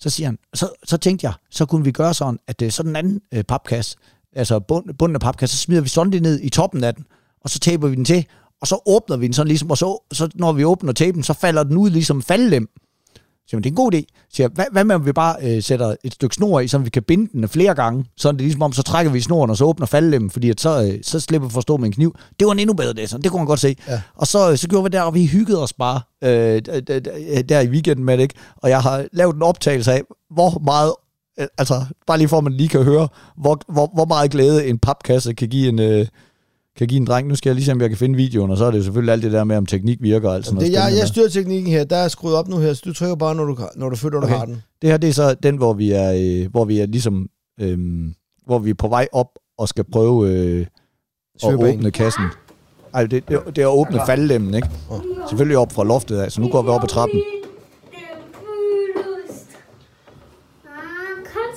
så siger han, så, så tænkte jeg, så kunne vi gøre sådan, at øh, sådan en anden øh, papkasse, altså bund, bunden af papkasse, så smider vi Stondi ned i toppen af den, og så taber vi den til, og så åbner vi den sådan ligesom, og så, så når vi åbner tapen, så falder den ud ligesom faldlem. Så siger, man, det er en god idé. Så siger, hvad, hvad med, om vi bare øh, sætter et stykke snor i, så vi kan binde den flere gange, så det er ligesom om, så trækker vi snoren, og så åbner faldlemmen, fordi at så, øh, så slipper vi for at stå med en kniv. Det var en endnu bedre det, sådan. det kunne man godt se. Ja. Og så, øh, så gjorde vi der, og vi hyggede os bare øh, d- d- d- der i weekenden med det, ikke? Og jeg har lavet en optagelse af, hvor meget, altså bare lige for, at man lige kan høre, hvor, hvor, hvor meget glæde en papkasse kan give en... Øh, kan give en dreng. Nu skal jeg lige se, om jeg kan finde videoen, og så er det jo selvfølgelig alt det der med, om teknik virker og alt sådan Det, jeg, jeg styrer teknikken her. Der er skruet op nu her, så du trykker bare, når du, når du føler, du Okay. har den. Det her, det er så den, hvor vi er, øh, hvor vi er ligesom, øh, hvor vi er på vej op og skal prøve øh, at åbne kassen. Ej, det, det, det er at åbne faldlemmen, ikke? Selvfølgelig op fra loftet af, så nu går vi op ad trappen. Den fyldest. Ah, kom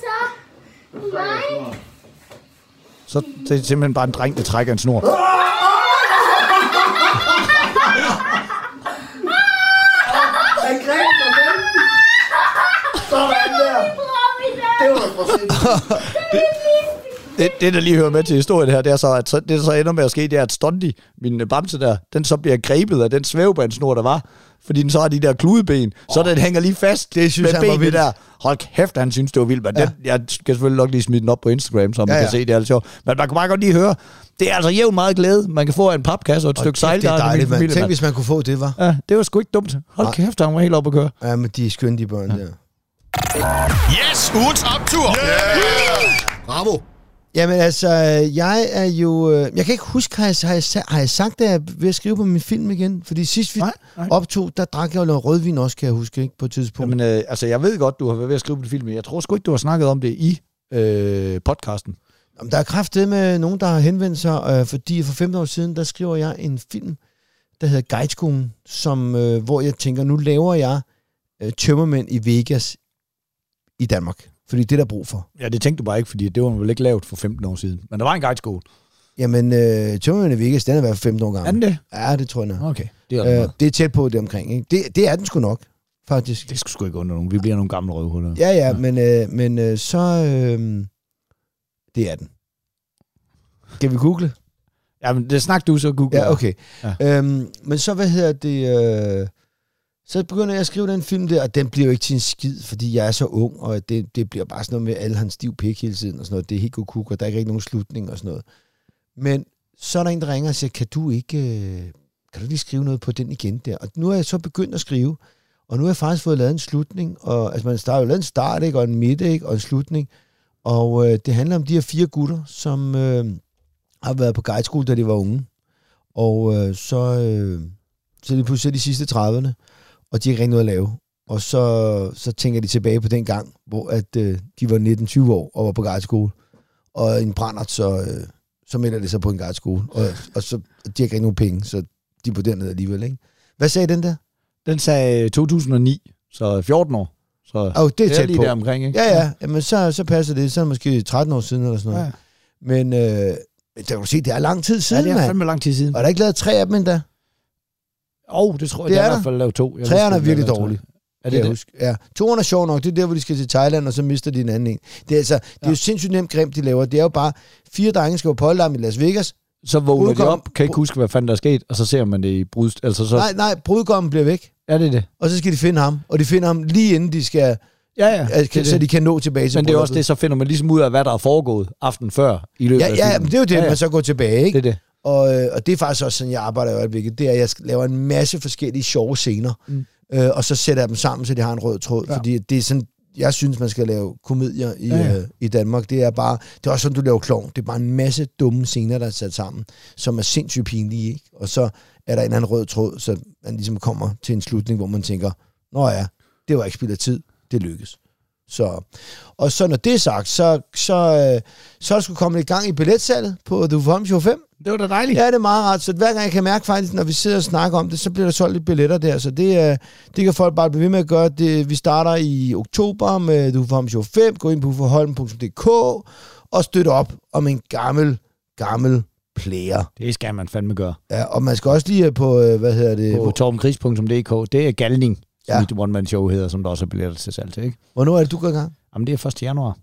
så. Det er simpelthen bare en dreng, der trækker en snor. Han greb. Sådan der. Det var for sindssygt. Det, det, der lige hører med til historien her, det er så, at det der så ender med at ske, det er, at Stondi, min bamse der, den så bliver grebet af den svævebandsnor, der var. Fordi den så har de der kludeben, så den hænger lige fast Det synes med han var benene der. Hold kæft, han synes, det var vildt. Men Ja. den, jeg skal selvfølgelig nok lige smide den op på Instagram, så man Ja, ja, ja. kan se, det er lidt sjovt. Men man kan bare godt lige høre, det er altså jævnt meget glæde, man kan få af en papkasse og et stykke Det er dejligt, familie, Tænk, hvis man kunne få det, var. Ja, det var sgu ikke dumt. Hold Nej. kæft, han var helt oppe at køre. Ja, men de er skønne, de børn der. Yes, ugens optur. Yeah. Bravo. Jamen altså, jeg er jo... øh, Jeg kan ikke huske, har jeg, har jeg, har jeg sagt det, at jeg er ved at skrive på min film igen? Fordi sidst vi Nej, nej. optog, der drak jeg jo noget rødvin også, kan jeg huske, ikke? På et tidspunkt. Jamen, øh, altså, jeg ved godt, du har været ved at skrive på det film, men jeg tror sgu ikke, du har snakket om det i øh, podcasten. Jamen, der er kraftet med nogen, der har henvendt sig, øh, fordi for 15 år siden, der skriver jeg en film, der hedder Guideskolen, som, øh, hvor jeg tænker, nu laver jeg øh, tømmermænd i Vegas i Danmark. Fordi det er der brug for. Ja, det tænkte du bare ikke, fordi det var vel ikke lavet for 15 år siden. Men der var en guideskole. Jamen, øh, tømmermænd i Vegas, den er i hvert fald 15 år Er gammel. den det? Ja, det tror jeg nok. Okay, det er, Øh, det er tæt på det omkring, ikke? Det, det er den sgu nok, faktisk. det skulle sgu ikke under nogen. Vi bliver nogle gamle røvhuller. Ja, ja, men, øh, men øh, så... Øh, det er den. Skal vi google? Ja, men det snak du så, Google. Ja, okay. Ja. Ja. Øhm, men så, hvad hedder det... Øh, så begynder jeg at skrive den film der, og den bliver jo ikke til en skid, fordi jeg er så ung, og det, det bliver bare sådan noget med, alle hans stiv pik hele tiden, og sådan noget. Det er helt kuk, og der er ikke rigtig nogen slutning og sådan noget. Men så er der en, der ringer og siger, kan du ikke, øh, kan du lige skrive noget på den igen der? Og nu er jeg så begyndt at skrive, og nu har jeg faktisk fået lavet en slutning, og altså man starter jo lavet en start, ikke, og en midte, ikke, og en slutning, og øh, det handler om de her fire gutter, som øh, har været på guideskole, da de var unge. Og øh, så, øh, så er de pludselig de sidste 30'erne, og de har ikke rigtig noget at lave. Og så, så tænker de tilbage på den gang, hvor at, øh, de var 19-20 år og var på guideskole. Og en brændert, så, øh, så melder det sig på en guideskole. Og, og så de har ikke rigtig nogen penge, så de er på dernede alligevel. Ikke? Hvad sagde den der? Den sagde 2009, så 14 år. Så oh, det er det er tæt lige på. der omkring, ikke? Ja, ja. Jamen, så, så passer det. Så er det måske 13 år siden eller sådan noget. ja. Ja. Men øh, der kan du se, det er lang tid ja siden, det er fandme lang tid siden. Og der er ikke lavet tre af dem endda. Oh, det tror jeg, Det er er i der. hvert fald lavet to. Jeg Træerne er der virkelig dårlige. Er det jeg det? Huske. Ja. Toren er sjov nok, det er der, hvor de skal til Thailand, og så mister de en anden en. Det er, altså, det er jo sindssygt nemt grimt, de laver. Det er jo bare, fire drenge skal på polterarm i Las Vegas. Så vågner de op, kan ikke huske, hvad fanden der er sket, og så ser man det i brud... Altså, så Nej, nej, brudgommen bliver væk, er det det. og så skal de finde ham. Og de finder ham lige inden de skal, Ja, ja. altså, det er så de kan nå tilbage til Men det er også det, så finder man ligesom ud af, hvad der er foregået aften før i løbet Ja, af ja, men det er jo det, ja, ja, ja. man så går tilbage, ikke? Det er det. Og, øh, og det er faktisk også sådan, jeg arbejder i øjeblikket. Det er, at jeg laver en masse forskellige sjove scener, mm. øh, og så sætter jeg dem sammen, så de har en rød tråd. Ja. Fordi det er sådan, jeg synes, man skal lave komedier i, Ja, ja. Øh, i Danmark. Det er bare, det er også sådan, du laver klovn. Det er bare en masse dumme scener, der er sat sammen, som er sindssygt pinlige, ikke? Og så er der en eller anden rød tråd, så man ligesom kommer til en slutning, hvor man tænker, nå ja, det var ikke spild af tid, det lykkes. Så, og så når det er sagt, så, så, øh, så er der skulle komme i gang i billetsalget på The Show 5. Det var da dejligt. Ja, det er meget rart. Så hver gang jeg kan mærke faktisk, når vi sidder og snakker om det, så bliver der solgt lidt billetter der. Så det, er, det kan folk bare blive ved med at gøre. Det, vi starter i oktober med Du Farm Show 5. Gå ind på uforholden.dk og støtte op om en gammel, gammel player. Det skal man fandme gøre. Ja, og man skal også lige på, øh, hvad hedder det? På Hvor, torbenkris.dk, det er Galning, som Ja. ja. et one-man-show hedder, som der også er billetter til salg til, ikke? hvornår er det, du går i gang? Jamen, det er 1. januar,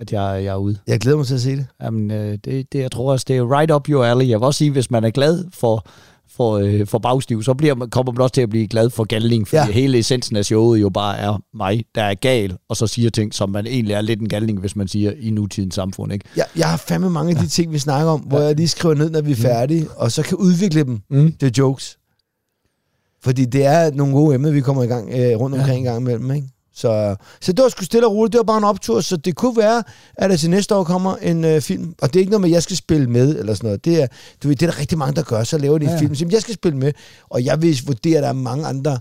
at jeg, jeg er ude. Jeg glæder mig til at se det. Jamen, øh, det, det, jeg tror også, det er right up your alley. Jeg vil også sige, hvis man er glad for, for, øh, for bagstiv, så bliver man, kommer man også til at blive glad for galning, fordi Ja. ja. hele essensen af showet jo bare er mig, der er gal, og så siger ting, som man egentlig er lidt en galning, hvis man siger i nutidens samfund, ikke? Jeg, jeg har fandme mange af de ting, vi snakker om, hvor jeg lige skriver ned, når vi er færdige, og så kan udvikle dem Mm. til jokes. Fordi det er nogle gode emner, vi kommer i gang øh, rundt omkring en gang imellem, ikke? Så, så det var sgu stille og roligt. Det var bare en optur, så det kunne være, at der til næste år kommer en øh, film. Og det er ikke noget med, at jeg skal spille med, eller sådan noget. Det er, du ved, det er der rigtig mange, der gør. Så laver de en Ja, ja. film, som jeg skal spille med. Og jeg vil vurdere, at der er mange andre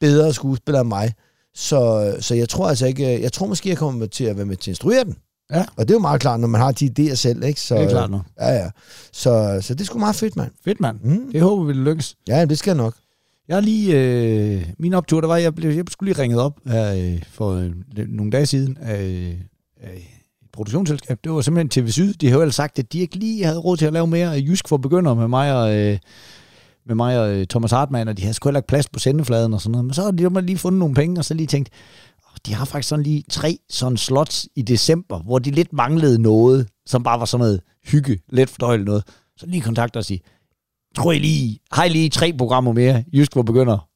bedre skuespillere end mig. Så, så jeg tror altså ikke... Jeg tror måske, jeg kommer til at være med til at instruere den. Ja. Og det er jo meget klart, når man har de idéer selv, ikke? Så, Det er klart nu. Ja, ja. Så, så det er sgu meget fedt, mand. Fedt, mand. Mm. Det håber vi, det lykkes. Ja, det skal nok. Jeg har lige... Øh, min optur, der var, jeg, blev, jeg skulle lige ringet op her øh, for øh, nogle dage siden af, øh, af et produktionsselskab. Det var simpelthen TV Syd. De havde jo ellers sagt, at de ikke lige havde råd til at lave mere Jysk for begynder med mig og... Øh, med mig og øh, Thomas Hartmann, og de havde sgu heller ikke plads på sendefladen og sådan noget. Men så har de lige fundet nogle penge, og så lige tænkt, de har faktisk sådan lige tre sådan slots i december, hvor de lidt manglede noget, som bare var sådan noget hygge, let fordøjeligt noget. Så lige kontakter og sige, tror I lige, har I lige tre programmer mere, Jysk hvor begynder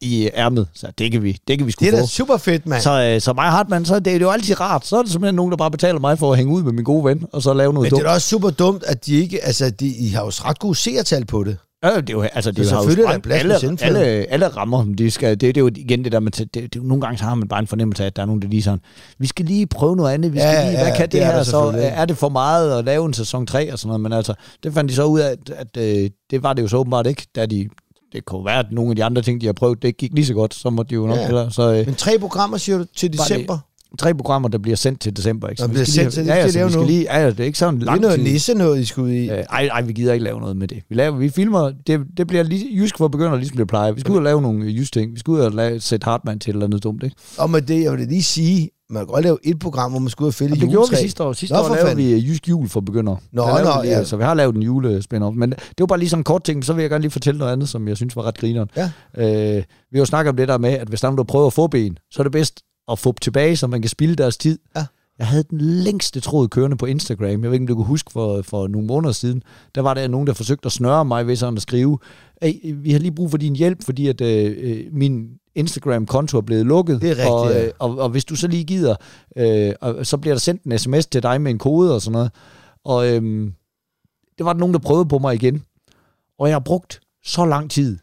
i ærmet, så det kan vi, det kan vi sgu Det er få. da super fedt, mand. Så, øh, så mig Hartmann, så det er jo altid rart. Så er det simpelthen nogen, der bare betaler mig for at hænge ud med min gode ven, og så lave noget Men det er dumt. da også super dumt, at de ikke... Altså, de, I har jo ret gode seertal på det. Ja, det er jo, altså, det Så har jo er sprængt alle, alle, alle rammer, de skal, det, det, er jo igen det der med, det, det, det, nogle gange så har man bare en fornemmelse af, at der er nogen, der lige sådan, vi skal lige prøve noget andet, vi skal Ja, lige, ja, hvad kan det, det er her så, er det for meget at lave en sæson 3 og sådan noget, men altså, det fandt de så ud af, at, at øh, det var det jo så åbenbart ikke, da de, det kunne være, at nogle af de andre ting, de har prøvet, det gik lige så godt, så måtte de jo nok Ja. ja. hellere, så øh, Men tre programmer, siger du, til december? Tre programmer, der bliver sendt til december, ikke? Der vi bliver sendt, så lige, det ja, ja, så vi skal lige, ja, det er ikke sådan Det er noget nisse noget, I skal ud i. Øh, ej, ej, vi gider ikke lave noget med det. Vi, laver, vi filmer, det, det bliver lige, jysk for begynder, ligesom det plejer. Vi skal ud og lave nogle jysk ting. Vi skal ud og lave, sætte Hartmann til et eller andet dumt, ikke? Og med det, jeg vil lige sige, man kan godt lave et program, hvor man skal ud og fælde Og det gjorde vi juletræ. sidste år. Sidste Nå, år lavede vi øh, jysk jul for begynder. Nå, Der nå, lige, ja. Så vi har lavet en julespin Men det var bare lige sådan en kort ting, så vil jeg gerne lige fortælle noget andet, som jeg synes var ret grineren. Ja. Øh, vi har jo snakket om det der med, at hvis der er nogen, der prøver at få ben, så er det bedst at få tilbage, så man kan spille deres tid. Ja. Jeg havde den længste tråd kørende på Instagram. Jeg ved ikke, om du kunne huske for, for nogle måneder siden. Der var der nogen, der forsøgte at snøre mig ved sådan at skrive, hey, vi har lige brug for din hjælp, fordi at øh, øh, min Instagram-konto er blevet lukket. Det er rigtigt, og, ja. øh, og, og hvis du så lige gider, øh, og så bliver der sendt en sms til dig med en kode og sådan noget. Og øhm, det var der nogen, der prøvede på mig igen. Og jeg har brugt så lang tid,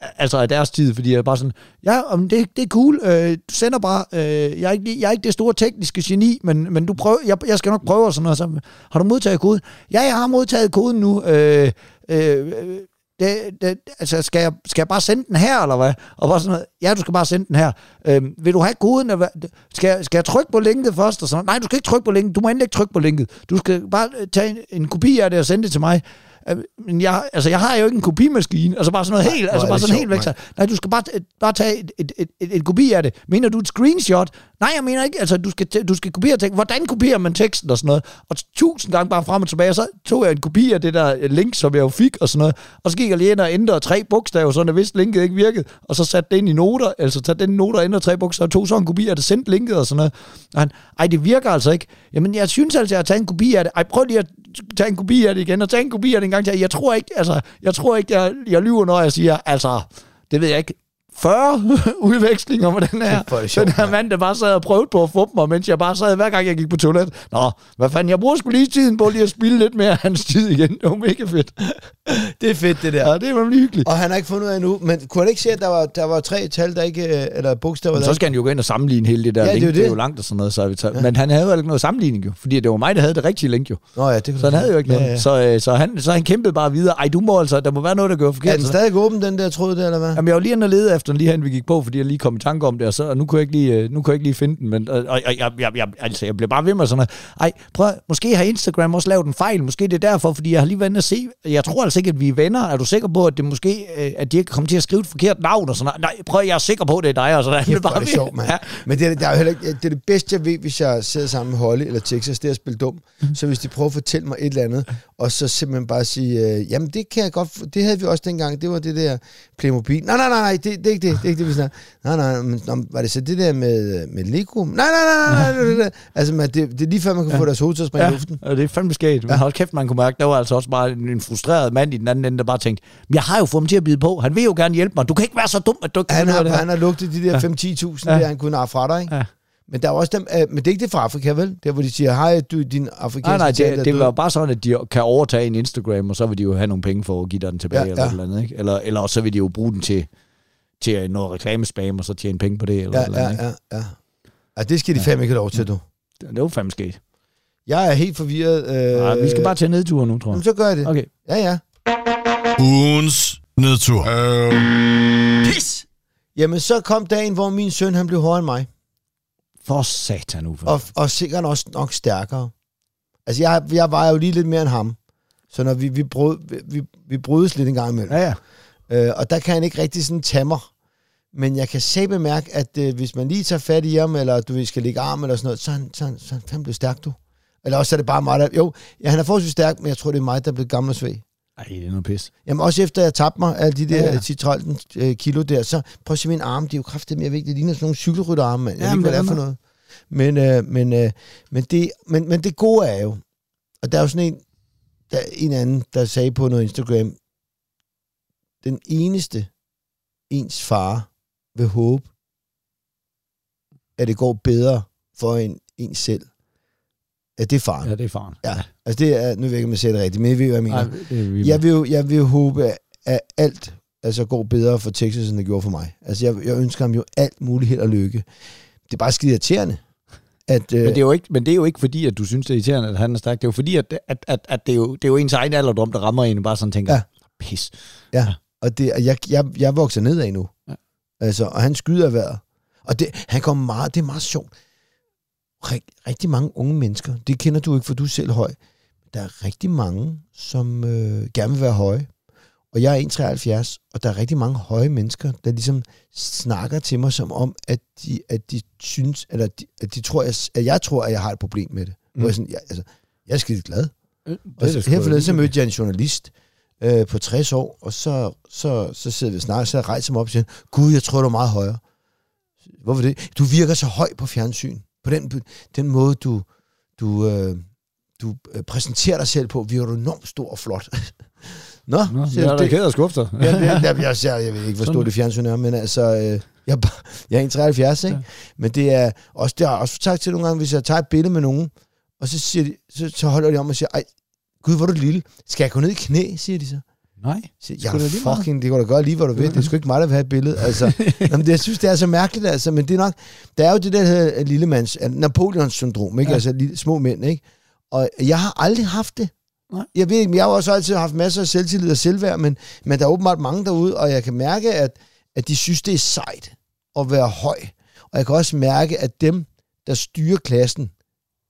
altså af deres tid, fordi jeg bare sådan, ja, om det, det er cool, øh, du sender bare, øh, jeg, er ikke, jeg er ikke det store tekniske geni, men, men du prøver, jeg, jeg skal nok prøve og sådan noget. Så, har du modtaget koden? Ja, jeg har modtaget koden nu. Øh, øh, det, det, altså, skal jeg, skal jeg bare sende den her, eller hvad? Og bare sådan noget, ja, du skal bare sende den her. Øhm, vil du have koden? Eller hvad? Skal, jeg- skal jeg trykke på linket først? Og sådan, noget? Nej, du skal ikke trykke på linket. Du må endelig ikke trykke på linket. Du skal bare øh, tage en, en kopi af det og sende det til mig. Øh, Men jeg, altså, jeg har jo ikke en kopimaskine. Altså bare sådan noget helt, altså bare sådan sjovt, helt væk. Så- Nej, du skal bare, bare tage et, et, et, et, et kopi af det. Mener du et screenshot? Nej, jeg mener ikke, altså du skal, du skal kopiere teksten. Hvordan kopierer man teksten og sådan noget? Og tusind gange bare frem og tilbage, og så tog jeg en kopi af det der link, som jeg jo fik og sådan noget. Og så gik jeg lige ind og ændrede tre bogstaver, så jeg vidste, linket ikke virkede. Og så satte det ind i noter, altså satte den noter og ændrede tre bogstaver, og tog så en kopi af det, sendte linket og sådan noget. Og han, ej, det virker altså ikke. Jamen, jeg synes altså, jeg har taget en kopi af det. Ej, prøv lige at tage en kopi af det igen, og tage en kopi af det en gang til. Jeg tror ikke, altså, jeg tror ikke, jeg, jeg lyver, når jeg siger, altså, det ved jeg ikke, 40 udvekslinger med den her, er det sjovt, den her mand. der bare sad og prøvede på at få og mens jeg bare sad hver gang, jeg gik på toilet. Nå, hvad fanden, jeg bruger sgu lige tiden på lige at spille lidt mere af hans tid igen. Det var mega fedt. Det er fedt, det der. Ja, det var hyggeligt. Og han har ikke fundet ud af endnu. Men kunne han ikke se, at der var, der var tre tal, der ikke... øh, Eller bogstaver, Men så skal han jo gå ind og sammenligne hele det der Ja, ja, det link. er jo Det er det. jo langt og sådan noget. Så vi tager. Men han havde jo ikke noget sammenligning jo, fordi det var mig, der havde det rigtige link jo. Nå ja, det kan Så han havde jo ikke noget. Ja, ja. Så, øh, så, han, så han kæmpede bare videre. Ej, du må altså, der må være noget, der gør forkert. Er den stadig åben, den der tråd der, eller hvad? Jamen, jeg var lige inde og lede efter den, lige hen vi gik på, fordi jeg lige kom i tanke om det, og, så, og nu, kunne jeg ikke lige, øh, nu kunne jeg ikke lige finde den. Men, og, og, og jeg, jeg, jeg, altså, jeg blev bare ved med sådan noget. Ej, prøv, at- måske har Instagram også lavet en fejl. Måske det er derfor, fordi jeg har lige været og se. Jeg tror altså ikke, at vi er venner. Er du sikker på, at det måske, øh, at de ikke kommer til at skrive et forkert navn og sådan noget? Nej, prøv, jeg er sikker på, at det er dig. Og sådan noget. Kæft, bare er det ved- sjovt, mand. Ja. Men det er, der er heller ikke, det er det bedste, jeg ved, hvis jeg sidder sammen med Holly eller Texas, det er at spille dum. Så hvis de prøver at fortælle mig et eller andet, og så simpelthen bare sige, øh, jamen det kan jeg godt, det havde vi også dengang, det var det der Playmobil. Nej, nej, nej, nej, det, det er ikke det, det er ikke det, vi snakker. Nej, nej, men var det så det der med, med Lego? Nej, nej, nej, nej, nej, det, altså man, det, det er lige før, man kan ja. få deres hoved til at springe ja. i Ja, luften. og det er fandme skægt. Ja. hold kæft, man kunne mærke, der var altså også bare en, en frustreret mand i den anden ende, der bare tænkte, "Men jeg har jo fået ham til at bide på. Han vil jo gerne hjælpe mig. Du kan ikke være så dum, at du ikke Han har, det her." han har lugtet de der Ja. 5-10.000, Ja. der han kunne narre fra dig, ikke? Ja. Men der er også dem, øh, men det er ikke det fra Afrika, vel? Der hvor de siger, hej, du, din afrikanske Nej, nej, det, det død." var bare sådan, at de kan overtage en Instagram, og så vil de jo have nogle penge for at give dig den tilbage, Ja, ja, eller ja. ja. eller andet, ikke? Eller, eller så vil de jo bruge den til, til noget reklamespam, og så tjene penge på det, eller, Ja, eller ja, andet, ja, ja. Ja, det skal de fandme ikke have lov til, du. Det, det var fandme sket. Jeg er helt forvirret. Øh, Øh, vi skal bare tage nedtur nu, tror Jamen, jeg. så gør jeg det. Okay. Ja, ja. Ugens nedtur. Pis! Jamen, så kom dagen, hvor min søn, han blev hårdere end mig. For satan, Uffe. Og, og sikkert også nok stærkere. Altså, jeg, jeg var jo lige lidt mere end ham. Så når vi, vi, brød, vi, vi brydes lidt en gang imellem. Ja, ja. Øh, og der kan han ikke rigtig sådan tage mig. Men jeg kan se bemærke, at øh, hvis man lige tager fat i ham, eller du skal lægge arm eller sådan noget, så er han, så, er han, så er han blevet stærk, du. Eller også er det bare mig, der... Jo, ja, han er forholdsvis stærk, men jeg tror, det er mig, der er blevet gammel og svag. Ej, det er noget pis. Jamen også efter jeg tabte mig alle de der Ja, ja, ja. 10-13 øh, kilo der, så prøv at se mine arme, de er jo kraftigt mere vigtige. De ligner sådan nogle cykelrytterarme, mand. Jeg Ja, ved ikke, hvad det er det for noget. Men, øh, men, øh, men, det, men, men det gode er jo, og der er jo sådan en, der, er en anden, der sagde på noget Instagram, den eneste ens far vil håbe, at det går bedre for en, en selv. Ja, det er faren. Ja, det er faren. Ja. Altså det er, nu ved jeg ikke, om jeg siger det rigtigt, men jeg ved, hvad jeg mener. Nej, det vi Jeg vil, jo, jeg vil håbe, at alt altså, går bedre for Texas, end det gjorde for mig. Altså, jeg, jeg ønsker ham jo alt muligt held og lykke. Det er bare skide irriterende. At, øh, Men det, er jo ikke, men det er jo ikke fordi, at du synes, det er irriterende, at han er stærk. Det er jo fordi, at, at, at, at det, er jo, det er jo ens egen alderdom, der rammer en, og bare sådan tænker, ja. pis. ja, og det, og jeg, jeg, jeg vokser nedad nu. Ja. Altså, og han skyder vejret. Og det, han kommer meget, det er meget sjovt. Rig, rigtig mange unge mennesker, det kender du ikke, for du er selv høj. Der er rigtig mange, som øh, gerne vil være høje. Og jeg er 1,73, og der er rigtig mange høje mennesker, der ligesom snakker til mig som om, at de, at de synes, eller de, at de tror, at, at jeg tror, at jeg har et problem med det. Mm. Hvor jeg, sådan, jeg, altså, jeg er skide glad. Det Og så, her forleden, så mødte jeg en journalist øh, på 60 år, og så, så, så sidder vi og snakker, så rejser jeg mig op og siger, Gud, jeg tror, du er meget højere. Hvorfor det? Du virker så høj på fjernsyn. På den, den måde, du, du, øh, du øh, præsenterer dig selv på, virker du enormt stor og flot. Nå, Nå, jeg er da det, ked af dig. Ja, jeg, jeg, jeg, jeg ved ikke, hvor stort det fjernsyn er, men altså, øh, jeg, jeg er 73, ikke? Ja. Ja. Men det er også, det har jeg også sagt til nogle gange, hvis jeg tager et billede med nogen, og så, siger de, så, så holder de om og siger, ej, gud, hvor er du lille. Skal jeg gå ned i knæ, siger de så. Nej. Siger, jeg da meget. fucking, det kan du gøre lige, hvor du vil. Det er sgu ikke mig, der vil have et billede. Altså, jamen, det, jeg synes, det er så mærkeligt, altså, men det er nok, der er jo det der hedder lillemands, Napoleons syndrom, ikke? Ja. Altså lille, små mænd, ikke? Og jeg har aldrig haft det. Nej. Jeg ved ikke, men jeg har også altid haft masser af selvtillid og selvværd, men, men der er åbenbart mange derude, og jeg kan mærke, at, at de synes, det er sejt at være høj. Og jeg kan også mærke, at dem, der styrer klassen,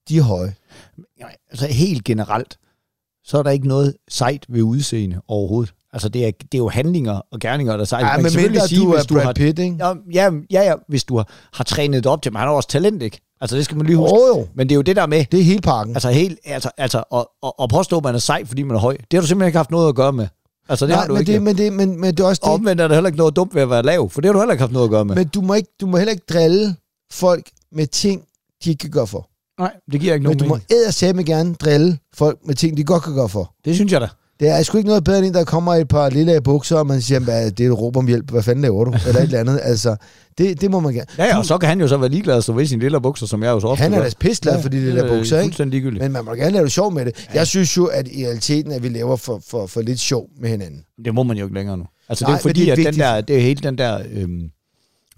de er høje. Altså helt generelt, så er der ikke noget sejt ved udseende overhovedet. Altså, det er, det er jo handlinger og gerninger, der sejler. Ja, men mindre sige, du hvis er du Brad har, Pitt, ikke? Ja, ja, ja, hvis du har, har trænet det op til, men han har også talent, ikke? Altså, det skal man lige huske. Jo, jo. Men det er jo det der med, Det er hele pakken. altså, helt, altså, altså at, at, at påstå, at man er sej, fordi man er høj, det har du simpelthen ikke haft noget at gøre med. Altså, det Nej, har du men ikke. det, men, det, men, men det er også Og det. omvendt er der heller ikke noget dumt ved at være lav, for det har du heller ikke haft noget at gøre med. Men du må, ikke, du må heller ikke drille folk med ting, de ikke kan gøre for. Nej, det giver ikke Men nogen du må eddersame gerne drille folk med ting, de godt kan gøre for. Det synes jeg da. Det er sgu ikke noget bedre end en, der kommer i et par lille bukser, og man siger, hvad, det er et råb om hjælp, hvad fanden laver du? Eller et eller andet. Altså, det, det må man gerne. Ja, ja, og så kan han jo så være ligeglad stå ved sine lille bukser, som jeg jo så ofte Han er da pisglad for de lille er bukser, ikke? Men man må gerne lave det sjov med det. Jeg synes jo, at i realiteten, at vi laver for, for, for lidt sjov med hinanden. Det må man jo ikke længere nu. Altså, Nej, det er men fordi, det er at den der, det er hele den der... Øhm,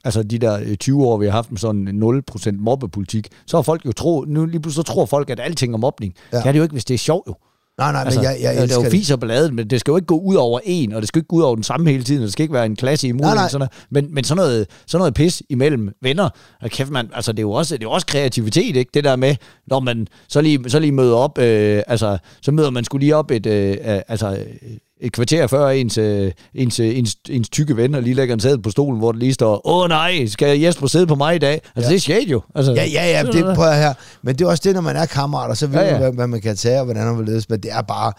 altså de der øh, 20 år, vi har haft med sådan 0% mobbepolitik, så har folk jo tro, nu lige pludselig så tror folk, at alting er mobning. Ja. Det er det jo ikke, hvis det er sjovt jo. Nej, nej, Altså, men jeg, jeg det er elsker jo fis og ballade, men det skal jo ikke gå ud over en, og det skal ikke gå ud over den samme hele tiden, og det skal ikke være en klasse imod Nej, nej. sådan noget. Men, men sådan, noget, sådan noget pis imellem venner, og kæft man, altså det er jo også, det er jo også kreativitet, ikke? Det der med, når man så lige, så lige møder op, øh, altså så møder man skulle lige op et, øh, øh, altså øh, et kvarter før ens, øh, ens, øh, ens, ens tykke venner lige lægger en sæde på stolen, hvor det lige står, åh nej, skal Jesper sidde på mig i dag? Altså ja. det er shit jo. Altså, Ja, ja, ja, det prøver jeg her. Men det er også det, når man er kammerater, så ved Ja, ja, man, hvad, hvad man kan tage, og hvordan man vil ledes. Men det er bare,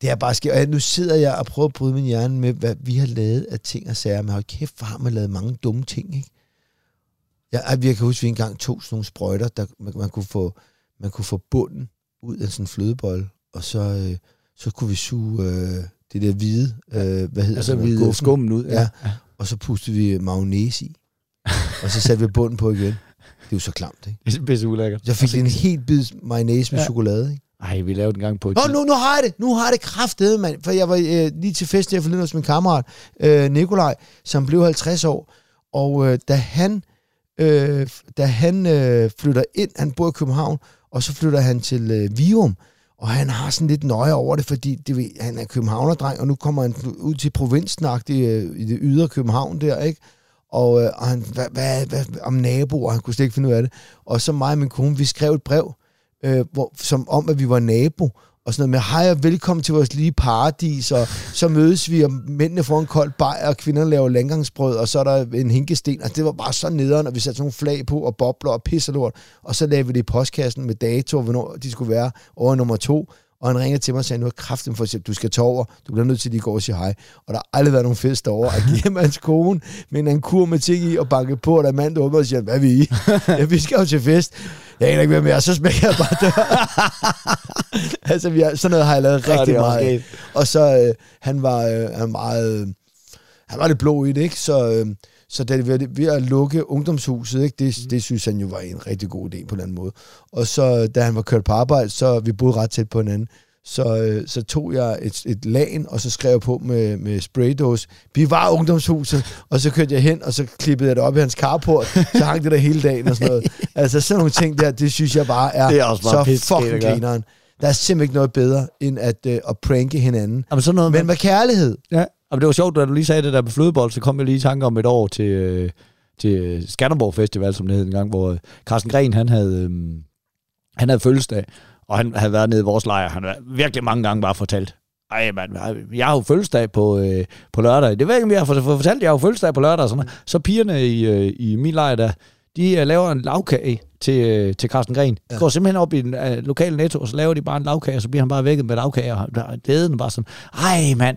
det er bare sker. Og nu sidder jeg og prøver at bryde min hjerne med, hvad vi har lavet af ting og sager. Men hold kæft, hvor har man lavet mange dumme ting, ikke? Ja, jeg kan huske, at vi engang tog sådan nogle sprøjter, der man, man, kunne få, man kunne få bunden ud af sådan en flødebold, og så, øh, så kunne vi suge øh, det der hvide, øh, hvad hedder Altså det? vi Guffen. skummen ud. Ja. og så pustede vi mayonnaise i, og så satte vi bunden på igen. Det er jo så klamt, ikke? Det er pisse ulækkert. Så fik altså, en helt bid mayonnaise med Ja. ja. chokolade, ikke? Ej, vi lavede den gang på et Nå, nu, nu har jeg det. Nu har jeg det kraftedet, mand. For jeg var øh, lige til fest her forleden hos min kammerat, øh, Nikolaj, som blev 50 år. Og øh, da han, øh, da han øh, flytter ind, han bor i København, og så flytter han til øh, Virum, og han har sådan lidt nøje over det, fordi det, ved- han er københavnerdreng, og nu kommer han ud til provinsen øh, i det ydre København der, ikke? Og, øh, og han, hvad, hvad, hvad, om naboer, han kunne slet ikke finde ud af det. Og så mig og min kone, vi skrev et brev, øh, hvor, som om, at vi var nabo, og sådan noget med, hej og velkommen til vores lige paradis, og så mødes vi, og mændene får en kold bajer, og kvinderne laver landgangsbrød, og så er der en hinkesten, og det var bare så nederen, og vi satte sådan nogle flag på, og bobler og pisselort, og lort, og så lavede vi det i postkassen med dato, hvornår de skulle være over nummer to, og han ringede til mig og sagde, nu er kraften for eksempel, du skal tage over, du bliver nødt til at lige gå og sige hej. Og der har aldrig været nogen fest derovre. Og hjemme hans kone med en kur med ting i og banke på, og der er mand, der åbner og siger, hvad er vi i? ja, vi skal jo til fest. Jeg aner ikke, hvad mere, så smækker jeg bare døren. altså, vi har, sådan noget har jeg lavet Ja, rigtig er også meget. af. Og så, øh, han var øh, han var meget, øh, han var lidt blå i det, ikke? Så, øh, så da det var ved at lukke ungdomshuset, ikke? Det, det synes han jo var en rigtig god idé på en anden måde. Og så, da han var kørt på arbejde, så vi boede ret tæt på hinanden, så, øh, så tog jeg et, et lagen, og så skrev jeg på med, med spraydåse, vi var ungdomshuset, og så kørte jeg hen, og så klippede jeg det op i hans carport, så hang det der hele dagen og sådan noget. Altså sådan nogle ting der, det synes jeg bare er, Det er også bare så pisse fucking grineren. Der er simpelthen ikke noget bedre, end at, øh, at pranke hinanden. Jamen, sådan noget Men med kærlighed. Ja, og det var sjovt, da du lige sagde det der med flødebold, så kom jeg lige i tanke om et år til, øh, til Skanderborg Festival, som det hed en gang, hvor øh, Carsten Gren, han havde, øh, han havde fødselsdag, og han havde været nede i vores lejr. Han havde virkelig mange gange bare fortalt, ej mand, jeg har jo fødselsdag på, øh, på lørdag. Det ved jeg ikke, om jeg har fortalt, jeg har jo fødselsdag på lørdag. Sådan noget. Så pigerne i, øh, i min lejr der, de øh, laver en lavkage til, øh, til Carsten Gren. De går simpelthen op i den øh, lokale netto, og så laver de bare en lavkage, og så bliver han bare vækket med lavkage, og der er glæden bare sådan, ej mand,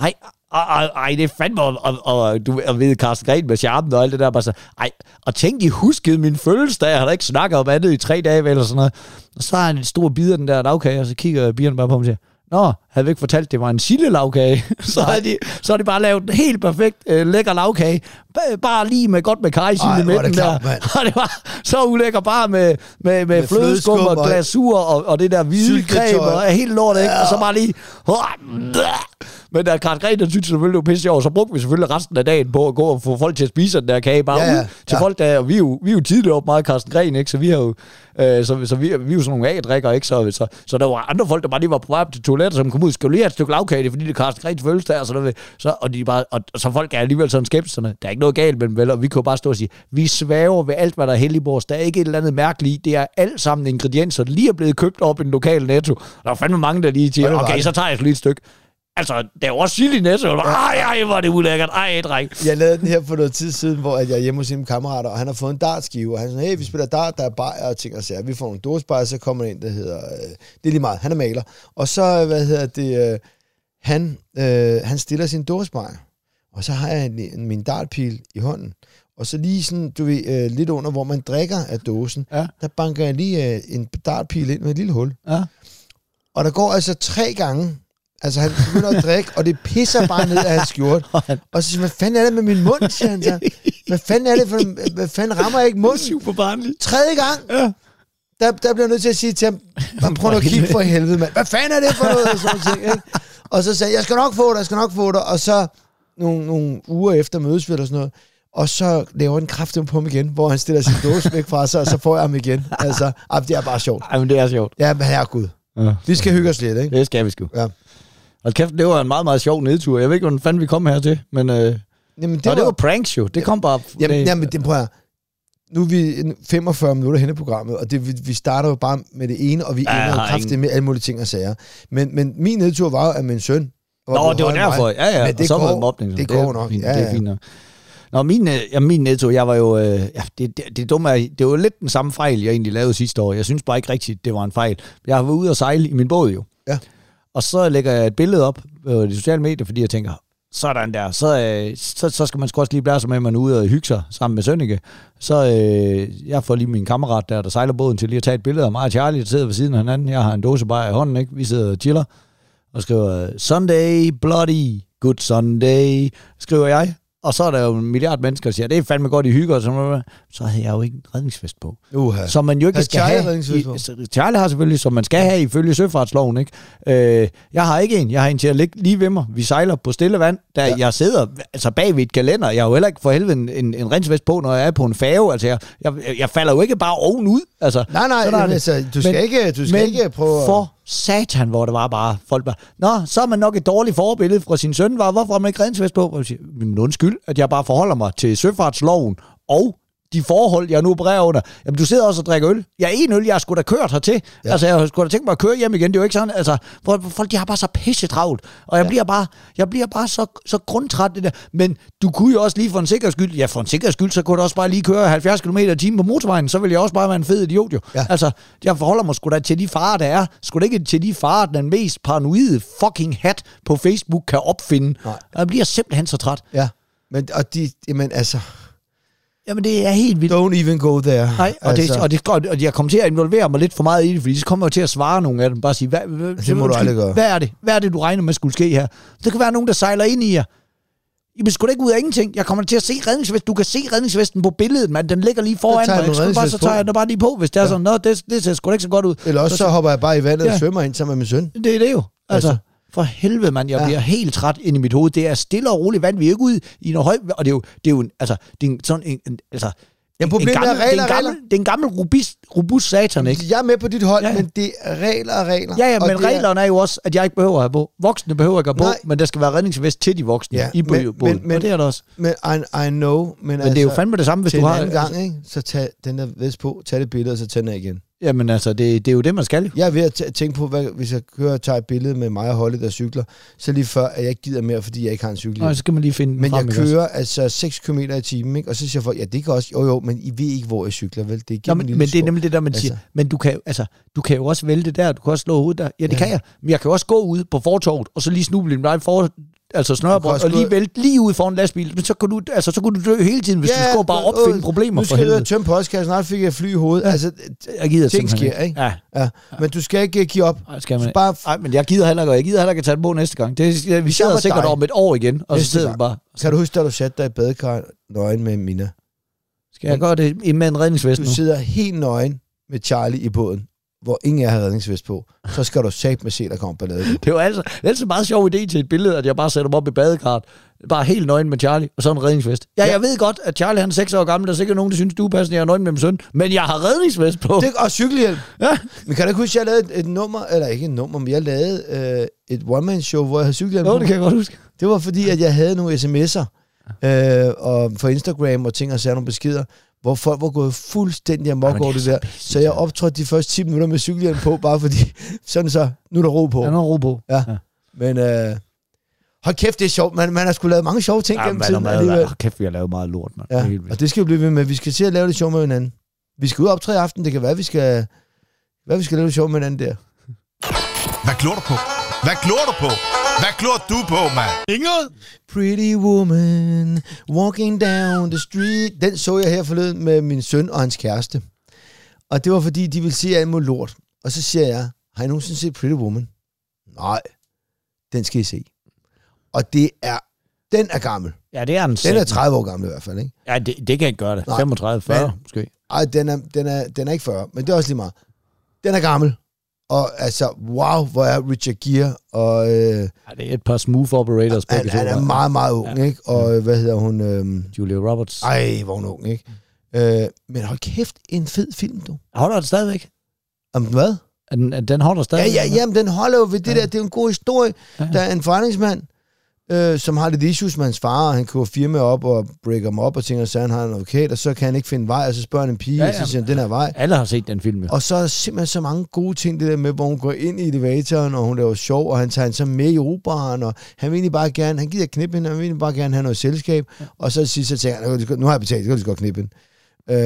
ej, og, og, ej, det er fandme, og, og, og du og ved, Carsten Gren med charmen og alt det der, bare så, ej, og tænk, I huskede min fødselsdag, jeg har da ikke snakket om andet i tre dage, eller sådan noget. Og så har han en stor bid af den der lavkage, og så kigger Bjørn bare på mig og siger, Nå, havde vi ikke fortalt, det var en sille-lavkage. så, har de, så har de bare lavet en helt perfekt øh, lækker lavkage. Ba- Bare lige med godt med kajsild i midten der. Og det var så ulækker bare med, med, med, med flødeskum og glasur og, og det der hvide creme og helt lort, ikke? Og så bare lige... Men da Karl der synes selvfølgelig, det var pisse sjovt, så brugte vi selvfølgelig resten af dagen på at gå og få folk til at spise den der kage bare Ja, ja, ud til ja. folk, der, og vi er jo, vi er jo tidligere op meget Carsten Gren, ikke? Så vi har jo, øh, så, så vi, vi er jo sådan nogle A-drikker, ikke? Så, så, så, der var andre folk, der bare lige var på vej op til toilettet, som kom ud, skal du lige have et stykke lavkage, fordi det er Carsten Grens fødselsdag, og sådan noget. Så, og, de bare, og, så folk er alligevel sådan skeptiske, der er ikke noget galt med dem, vel? Og vi jo bare stå og sige, vi svæver ved alt, hvad der er helligbords. Der er ikke et eller andet mærkeligt i. Det er alt sammen ingredienser, der lige er blevet købt op i den lokale netto. Der er fandme mange, der lige siger, okay, så tager jeg lige et stykke. Altså, der var sild i Netto. Ej, ej, hvor er det ulækkert. Ej, dreng. Jeg lavede den her for noget tid siden, hvor at jeg er hjemme hos sine kammerater, og han har fået en dartskive, og han siger, hey, vi spiller dart, der er bajer og ting og sager. Vi får nogle dåsebajer, så kommer der en, der hedder, øh, det er lige meget, han er maler. Og så, hvad hedder det, øh, han, øh, han stiller sin dåsebajer, og så har jeg en, en, min dartpil i hånden. Og så lige sådan, du ved, øh, lidt under, hvor man drikker af dåsen, Ja. der banker jeg lige øh, en dartpil ind med et lille hul. Ja. Og der går altså tre gange, altså han begynder at drikke, og det pisser bare ned af hans skjort. Og så siger hvad fanden er det med min mund, siger han så. Hvad fanden er det for, hvad fanden rammer jeg ikke munden? Super barnligt. Tredje gang, Ja. der, der bliver jeg nødt til at sige til ham, "Bare prøv at kigge for helvede, mand. Hvad fanden er det for noget? Og, sådan ting, ikke? og så sagde jeg, jeg skal nok få dig, jeg skal nok få dig. Og så nogle, nogle uger efter mødes vi eller sådan noget, og så laver den kraften på ham igen, hvor han stiller sin dåse væk fra sig, og så får jeg ham igen. Altså, ah, det er bare sjovt. Ej, men det er sjovt. Ja, men herregud. Ja. Vi skal hygge os lidt, ikke? Det skal vi sgu. Ja. Og kæft, det var en meget, meget sjov nedtur. Jeg ved ikke, hvordan fanden vi kom her til, men... Øh, Jamen, det, var, det var pranks jo. Det kom bare... Jamen, det, jamen det jeg. Nu er vi 45 minutter hen i programmet, og det, vi, vi starter jo bare med det ene, og vi Ja, ender kraftigt ingen- med alle mulige ting og sager. Men, men min nedtur var jo, at min søn var Nå, det var derfor. mig. Ja, ja. Men og det så var går- det mobning. det så går nok. Fint. Ja, Det er ja. fint nok. Nå, min, øh, ja, min netto, jeg var jo... Øh, ja, det, det, det dumme er, det var lidt den samme fejl, jeg egentlig lavede sidste år. Jeg synes bare ikke rigtigt, det var en fejl. Jeg har været ude og sejle i min båd jo. Ja. Og så lægger jeg et billede op på de sociale medier, fordi jeg tænker, sådan der, så, øh, så, så skal man sgu også lige blære sig med, at man er ude og hygge sig sammen med Sønneke. Så øh, jeg får lige min kammerat der, der sejler båden til lige at tage et billede af mig og Charlie, der sidder ved siden af hinanden. Jeg har en dåse bare i hånden, ikke? Vi sidder og chiller og skriver, Sunday, bloody, good Sunday, skriver jeg. Og så er der jo en milliard mennesker, der siger, det er fandme godt, I hygger, og sådan noget. Så havde jeg jo ikke en redningsvest på. Uha. Som man jo ikke Havde skal Charlie have. redningsvest I, på? så Charlie har selvfølgelig, som man skal have ifølge søfartsloven. Ikke? Øh, jeg har ikke en. Jeg har en til at ligge lige ved mig. Vi sejler på stille vand. Der ja. Jeg sidder altså bag ved et kalender. Jeg har jo heller ikke for helvede en, en, en redningsvest på, når jeg er på en færge. Altså, jeg, jeg, jeg falder jo ikke bare ovenud. Altså, Nej, nej, det. altså, du skal, Men- ikke, du skal men ikke prøve for satan, hvor det var bare, folk bare, Nå, så er man nok et dårligt forbillede fra sin søn, var, hvorfor har man ikke redningsvest på? Og jeg siger, Men undskyld, at jeg bare forholder mig til søfartsloven og de forhold, jeg nu opererer under. Jamen, du sidder også og drikker øl. Jeg er en øl, jeg har sgu da kørt hertil. Ja. Altså, jeg sgu da tænkt mig at køre hjem igen. Det er jo ikke sådan, altså, hvor folk, de har bare så pisse travlt. Og jeg ja. bliver bare, jeg bliver bare så, så grundtræt det der. Men du kunne jo også lige for en sikkerheds skyld, ja, for en sikkerheds skyld, så kunne du også bare lige køre 70 km i timen på motorvejen. Så vil jeg også bare være en fed idiot, jo. Ja. Altså, jeg forholder mig sgu da til de farer, der er. Sgu da ikke til de farer, den mest paranoide fucking hat på Facebook kan opfinde. Nej. Og jeg bliver simpelthen så træt. Ja, men, og de, jamen, altså, Jamen, det er helt vildt. don't even go there. Nej, og, altså, det, og, det, og, og jeg kommer til at involvere mig lidt for meget i det, fordi så kommer jeg til at svare nogle af dem. Bare sige, hvad, hvad, Det må du aldrig gøre. Hvad er det? Hvad er det, du regner med skulle ske her? Det kan være nogen, der sejler ind i jer. I vil sgu da ikke ud af ingenting. Jeg kommer til at se redningsvesten. Du kan se redningsvesten på billedet, mand. Den ligger lige foran mig. bare, så tager jeg den bare lige på, hvis det er sådan, Nå, det, det ser sgu ikke så godt ud. Eller også så hopper jeg bare i vandet Ja. og svømmer ind sammen med min søn. Det er det jo. Altså, Altså. For helvede, mand. Jeg Ja. bliver helt træt ind i mit hoved. Det er stille og roligt vand. Vi er ikke ude i noget højt... Og det er jo, det er jo en, altså, det er en, sådan en, en altså, Jamen, problemet en er gammel, regler, det er en gammel, regler. det er en gammel robust, robust satan, ikke? Jeg er med på dit hold, Ja, men det er regler og regler. Ja, ja, men det er- reglerne er jo også, at jeg ikke behøver at have på. Voksne behøver ikke at have på, men der skal være redningsvest til de voksne Ja, i men- båden. men- men- og det er der også. Men I, I know, men, Men altså, det er jo fandme det samme, hvis til du en har... anden gang, ikke? så tag den der vest på, tag det billede, og så tag den igen. Jamen altså, det, det er jo det, man skal jo. Jeg er ved at tæ- tænke på, hvad, hvis jeg kører og tager et billede med mig og Holly, der cykler, så lige før, at jeg ikke gider mere, fordi jeg ikke har en cykel. Og så skal man lige finde Men jeg ikke også? kører altså 6 km i timen, ikke? og så siger folk, ja, det kan også, jo jo, men I ved ikke, hvor jeg cykler, vel? Det er Nå, men, men det er nemlig det der, man Altså. siger. Men du kan, altså, du kan jo også vælte der, du kan også slå hovedet der. Ja, det Ja. kan jeg. Men jeg kan jo også gå ud på fortorvet, og så lige snuble i mig for, altså også og lige vælte lige ud foran en lastbil. Men så kunne du, altså, så kunne du dø hele tiden, hvis ja, du skulle bare opfinde øh, problemer Nu for skal jeg og helvede. tømme postkassen, snart fik jeg fly i hovedet. Ja. Altså, Jeg gider ting sker, ikke? Ja, ja. Men du skal ikke give op. Nej, skal man Så bare Nej, men jeg gider heller ikke, og jeg gider heller ikke at tage den på næste gang. Det, vi var sidder sikkert dig. om et år igen, og så Næste sidder vi bare. Kan du huske, da du satte dig i badekar nøgen med Mina? Skal jeg gøre det med en redningsvest Du nu? sidder helt nøgen med Charlie i båden, hvor ingen jer har redningsvest på. Så skal du sat med se, der kommer ballade. Det var altså, det er altså en meget sjov idé til et billede, at jeg bare sætter mig op i badekarret. Bare helt nøgen med Charlie, og så en redningsvest. Ja, Ja. jeg ved godt, at Charlie han er 6 år gammel, der er sikkert nogen, der synes, du er passende, jeg er nøgen med min søn. Men jeg har redningsvest på. Det, og cykelhjelm. Ja. Men kan du ikke huske, at jeg lavede et, et nummer, eller ikke et nummer, men jeg lavede øh, et one-man-show, hvor jeg havde cykelhjelm på. det kan jeg godt huske. Det var fordi, at jeg havde nogle sms'er øh, og for Instagram og ting og sager nogle beskeder, hvor folk var gået fuldstændig amok Jamen, over det det er der. så pisse Så jeg optrådte de første 10 minutter med cykelhjelm på, bare fordi, sådan så, nu er der ro på. Jeg har noget ro på. Ja. Men øh, Hold kæft, det er sjovt. Man, man har sgu lavet mange sjove ting Ja, gennem man, tiden man, alligevel. man, kæft, vi har lavet meget lort, mand. Er Ja, helt og det skal vi blive ved med. Vi skal se at lave det sjov med hinanden. Vi skal ud og optræde i aften. Det kan være, vi skal, hvad vi skal lave det sjov med hinanden der. Hvad glor du på? Hvad glor du på? Hvad glor du på, mand? Inget? Pretty woman walking down the street. Den så jeg her forleden med min søn og hans kæreste. Og det var fordi, de ville se alt muligt lort. Og så siger jeg, har I nogensinde set Pretty Woman? Nej, den skal I se. Og det er, den er gammel. Ja, det er en Den er 30 år gammel i hvert fald, ikke? Ja, det, det kan ikke gøre det. Nej. 35, 40 Men- måske. Ej, den er, den, er, den er ikke 40, men det er også lige meget. Den er gammel. Og altså, wow, hvor er Richard Gere, og øh, Ja, det er et par smooth operators han, han er meget, meget ung, Ja. ikke? Og øh, hvad hedder hun? Øh, Julia Roberts. ej, hvor hun ung, ikke? Øh, men hold kæft, en fed film, du. Holder den stadigvæk? Om hvad? Den, den holder Ja, stadigvæk? ja, jamen, den holder jo ved det Ja. der. Det er en god historie. Ja. Der er en forretningsmand, øh, som har lidt issues med hans far, og han køber firma op og breaker dem op og tænker, så han har en advokat, og så kan han ikke finde vej, og så spørger han en pige, Ja, ja, ja. ja. og så siger han, den her vej. Alle har set den film, jo. Og så er der simpelthen så mange gode ting, det der med, hvor hun går ind i elevatoren, og hun laver sjov, og han tager hende så med i operaen, og han vil egentlig bare gerne, han gider knippe hende, han vil egentlig bare gerne have noget selskab, og så sidst så tænker han, "Nu har jeg betalt, så kan du godt knippe hende.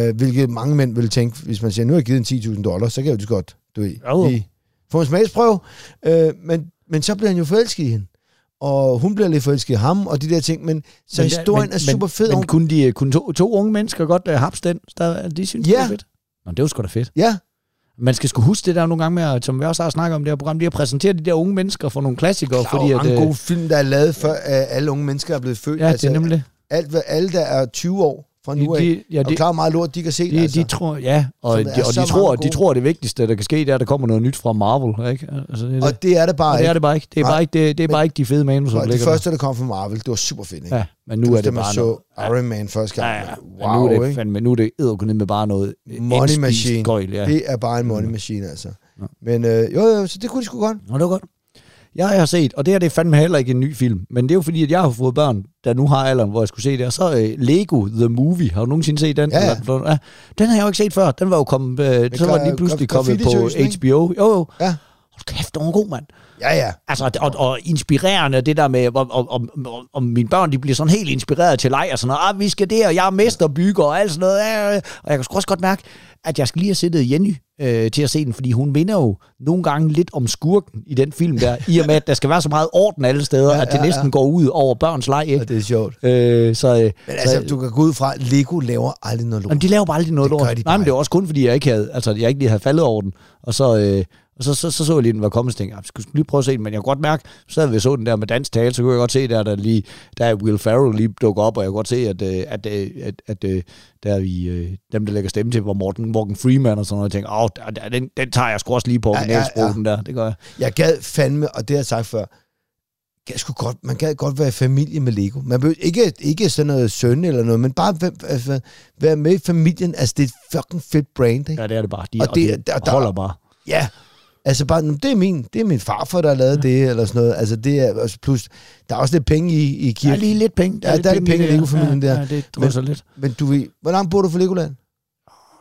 Øh, hvilket mange mænd vil tænke, hvis man siger, nu har jeg givet hende 10.000 dollars, så kan jeg jo godt, du ved, lige få en smagsprøve. Øh, men, men så bliver han jo forelsket i hende. Og hun bliver lidt forelsket i ham, og de der ting, men så Men- historien men- er super fed. Men, men kunne, de, kunne to, to unge mennesker godt uh, hapse den? Der, de synes, det Ja. var fedt. Nå, det var sgu da fedt. Ja, Man skal sgu huske det der nogle gange med, at, som vi også har snakket om det her program, de har præsenteret de der unge mennesker for nogle klassikere, der er fordi jo at... mange øh, gode film, der er lavet, før øh, alle unge mennesker er blevet født. Ja, det er nemlig det. alt, alle, der er 20 år fra nu af, De, de, ja, er de, klar meget lort, de kan se det, de, altså. de tror, ja, og, de, er og de, tror, de tror, at det vigtigste, der kan ske, det er, at der kommer noget nyt fra Marvel. Ikke? Altså, det, er det. og det er det bare og det er ikke. det bare ikke. Det er, Nej. bare ikke, det, det er Men- bare ikke de fede manus, der det ligger der. første, der kom fra Marvel, det var super fedt, ikke? Ja, men nu er det man bare så noget. Iron Man første Ja, gang. ja. Wow, men nu er det, ikke? fandme, nu er det edderkunde med bare noget Money machine. Gøjl, ja. Det er bare en money machine, altså. Ja. Men øh, jo, jo, så det kunne de sgu godt. Nå, det var godt. Jeg har set, og det her det er fandme heller ikke en ny film, men det er jo fordi, at jeg har fået børn, der nu har alderen, hvor jeg skulle se det, og så øh, Lego The Movie, har du nogensinde set den? Ja, ja. Eller, ja. Den har jeg jo ikke set før, den var jo kommet, øh, så var den lige pludselig kommet på? HBO. Jo, jo. Ja. Hold kæft, den var god, mand. Ja, ja. Altså, og, og inspirerende, det der med, om, om, om, om, om mine børn, de bliver sådan helt inspireret til leg og sådan noget. Ah, vi skal det, og jeg er mesterbygger og alt sådan noget. Ja. Og jeg kan sgu også godt mærke, at jeg skal lige have sættet Jenny øh, til at se den, fordi hun minder jo nogle gange lidt om skurken i den film der, i og med, at der skal være så meget orden alle steder, Ja, ja, at det ja, næsten ja. går ud over børns leg. Og Ikke? det er sjovt. Øh, så, øh, Men så, altså, du kan gå ud fra, at Lego laver aldrig noget lort. Jamen, de laver bare aldrig noget Det lort. Nej, men det var også kun, fordi jeg ikke havde, altså, jeg ikke lige havde faldet over den. Og så, øh, og så, så, så, så jeg lige, den var kommet, og tænkte jeg, jeg skulle lige prøve at se den, men jeg kunne godt mærke, så havde vi så den der med dansk tale, så kunne jeg godt se, der, der, lige, der er Will Ferrell lige dukker op, og jeg kunne godt se, at, øh, at, øh, at, at, at der vi, øh, dem, der lægger stemme til, var Morten, Morgan Freeman og sådan noget, jeg tænkte, åh, der- der- den, den tager jeg sgu også lige på Ja, ja, ja. den der, det gør jeg. Jeg gad fandme, og det har jeg sagt før, gad sgu godt, man gad godt være i familie med Lego. Man behøver ikke, ikke sådan noget søn eller noget, men bare altså, være med i familien. Altså, det er et fucking fedt brand, ikke? Ja, det er det bare. De, Og og, det- og der- holder bare. Ja. Altså bare, "Nå, det er min, det er min farfar, der har lavet det, eller sådan noget. Altså det er, altså plus, der er også lidt penge i, i Der er kirken. lige lidt penge. Ja, der er lidt penge i det, Lego-familien der. Ja, det drysser lidt. Men du ved, hvor langt bor du fra Legoland?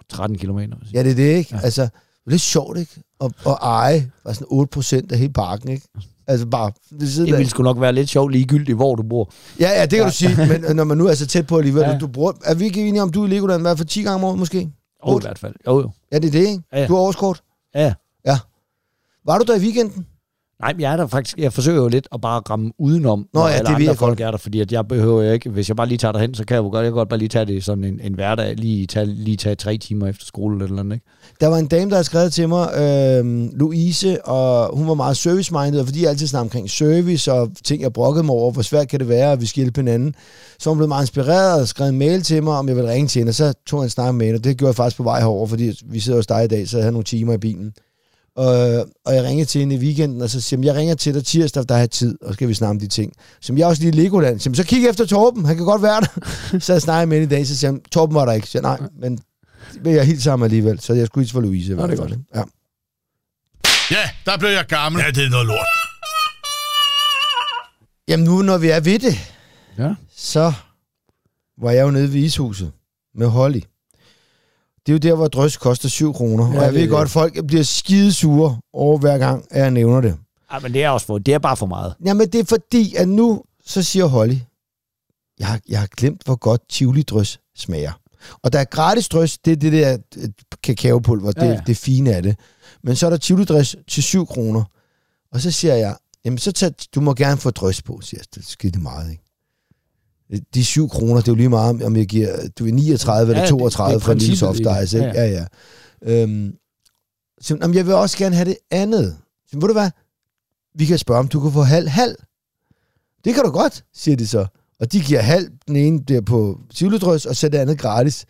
13 kilometer. Ja, det er det, ikke? Ja. Ja. Altså, det er lidt sjovt, ikke? At, at eje bare sådan 8 procent af hele parken, ikke? Altså bare ved siden Det ville sgu nok være lidt sjovt ligegyldigt, hvor du bor. Ja, ja, det kan ja. du sige, men når man nu er så tæt på alligevel, ja. Ja. du bruger, er vi ikke enige om, du er i Legoland i hvert fald 10 gange om året måske? Jo, i Otte? hvert fald. Jo, jo. Ja, det er det, ikke? Ja, ja. Du har årskort. Ja. Var du der i weekenden? Nej, men jeg er der faktisk, jeg forsøger jo lidt at bare ramme udenom, Nå når ja, alle det andre jeg folk er der, fordi at jeg behøver ikke, hvis jeg bare lige tager derhen, så kan jeg jo godt, jeg kan godt bare lige tage det sådan en, en hverdag, lige tage, lige tage tre timer efter skole eller et eller andet, ikke? Der var en dame, der havde skrevet til mig, øh, Louise, og hun var meget service-minded, og fordi jeg altid snakker omkring service og ting, jeg brokkede mig over, hvor svært kan det være, at vi skal hjælpe hinanden. Så hun blev meget inspireret og skrev en mail til mig, om jeg ville ringe til hende, og så tog jeg en snak med hende, og det gjorde jeg faktisk på vej herover, fordi vi sidder hos dig i dag, så jeg havde nogle timer i bilen. Og, og jeg ringede til hende i weekenden, og så siger jeg, jeg ringer til dig tirsdag, der har tid, og så skal vi snakke om de ting. Så jeg er også lige i Legoland. Så, så kig efter Torben, han kan godt være der. så jeg snakkede med hende i dag, så siger han, Torben var der ikke. Så jeg, nej, men men jeg er helt sammen alligevel, så jeg skulle hilse for Louise. i Nå, det er ikke? Ja. Ja, der blev jeg gammel. Ja, det er noget lort. Jamen nu, når vi er ved det, Ja. så var jeg jo nede ved ishuset med Holly. Det er jo der, hvor drøs koster 7 kroner. Ja, Ja, og jeg det ved er godt, det. folk bliver skidesure over hver gang, at jeg nævner det. Ej, men det er også for, det er bare for meget. Jamen det er fordi, at nu så siger Holly, jeg har, jeg har glemt, hvor godt tivoli-drøs smager. Og der er gratis drøs, det er det der øh, kakaopulver, det, Ja, ja, ja. ja. det fine af det. Men så er der tivoli-drøs til 7 kroner. Og så siger jeg, jamen så tag, du må gerne få drøs på, siger jeg. Det er skide meget, ikke? De 7 kroner, det er jo lige meget, om jeg giver du er 39 Ja, eller det- 32 det for en lille soft det. ice, ikke? Ja, Ja, ja. Øhm, så, jamen, jeg vil også gerne have det andet. Så, ved du hvad? Vi kan spørge, om du kan få halv, halv. Det kan du godt, siger de så. Og de giver halv, den ene der på Tivoli-drøs, og så det andet gratis.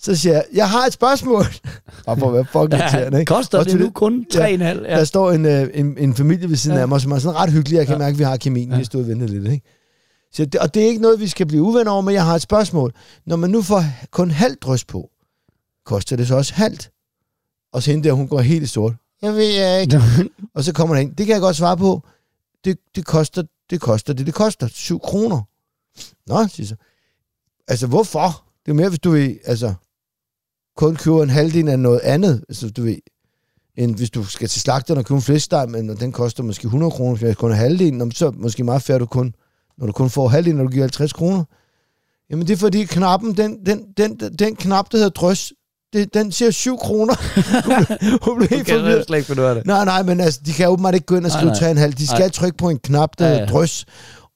Så siger jeg, jeg har et spørgsmål. Bare for at være fucking irriterende, ikke? koster det til nu kun 3,5? Ja. Der står en, øh, en, en familie ved siden Ja. af mig, som er sådan ret hyggelig. Jeg kan Ja. mærke, at vi har kemien. Ja. Vi stod og ventede lidt, ikke? Så det, og det er ikke noget, vi skal blive uvenner over, men jeg har et spørgsmål. Når man nu får kun halvt drøs på, koster det så også halvt? Og så hende der, hun går helt i sort. Jeg ved ikke. Og så kommer der ind. Det kan jeg godt svare på. Det, det koster det koster det, det koster. 7 kroner. Nå, siger så. Altså, hvorfor? Det er mere, hvis du vil, altså, kun køber en halvdel af noget andet. Altså, du ved, end hvis du skal til slagteren og købe en flæskesteg, men den koster måske 100 kroner, hvis kun halvdelen, så måske meget fair, du kun, når du kun får halvdelen, når du giver 50 kroner. Jamen, det er fordi knappen, den, den, den, den, knap, der hedder drøs, det, den siger 7 kroner. hun, blev- helt forvirret. slet ikke det. Nej, nej, men altså, de kan åbenbart ikke gå ind og Nej, skrive nej. 3,5. De skal Nej. trykke på en knap, der ja. drøs.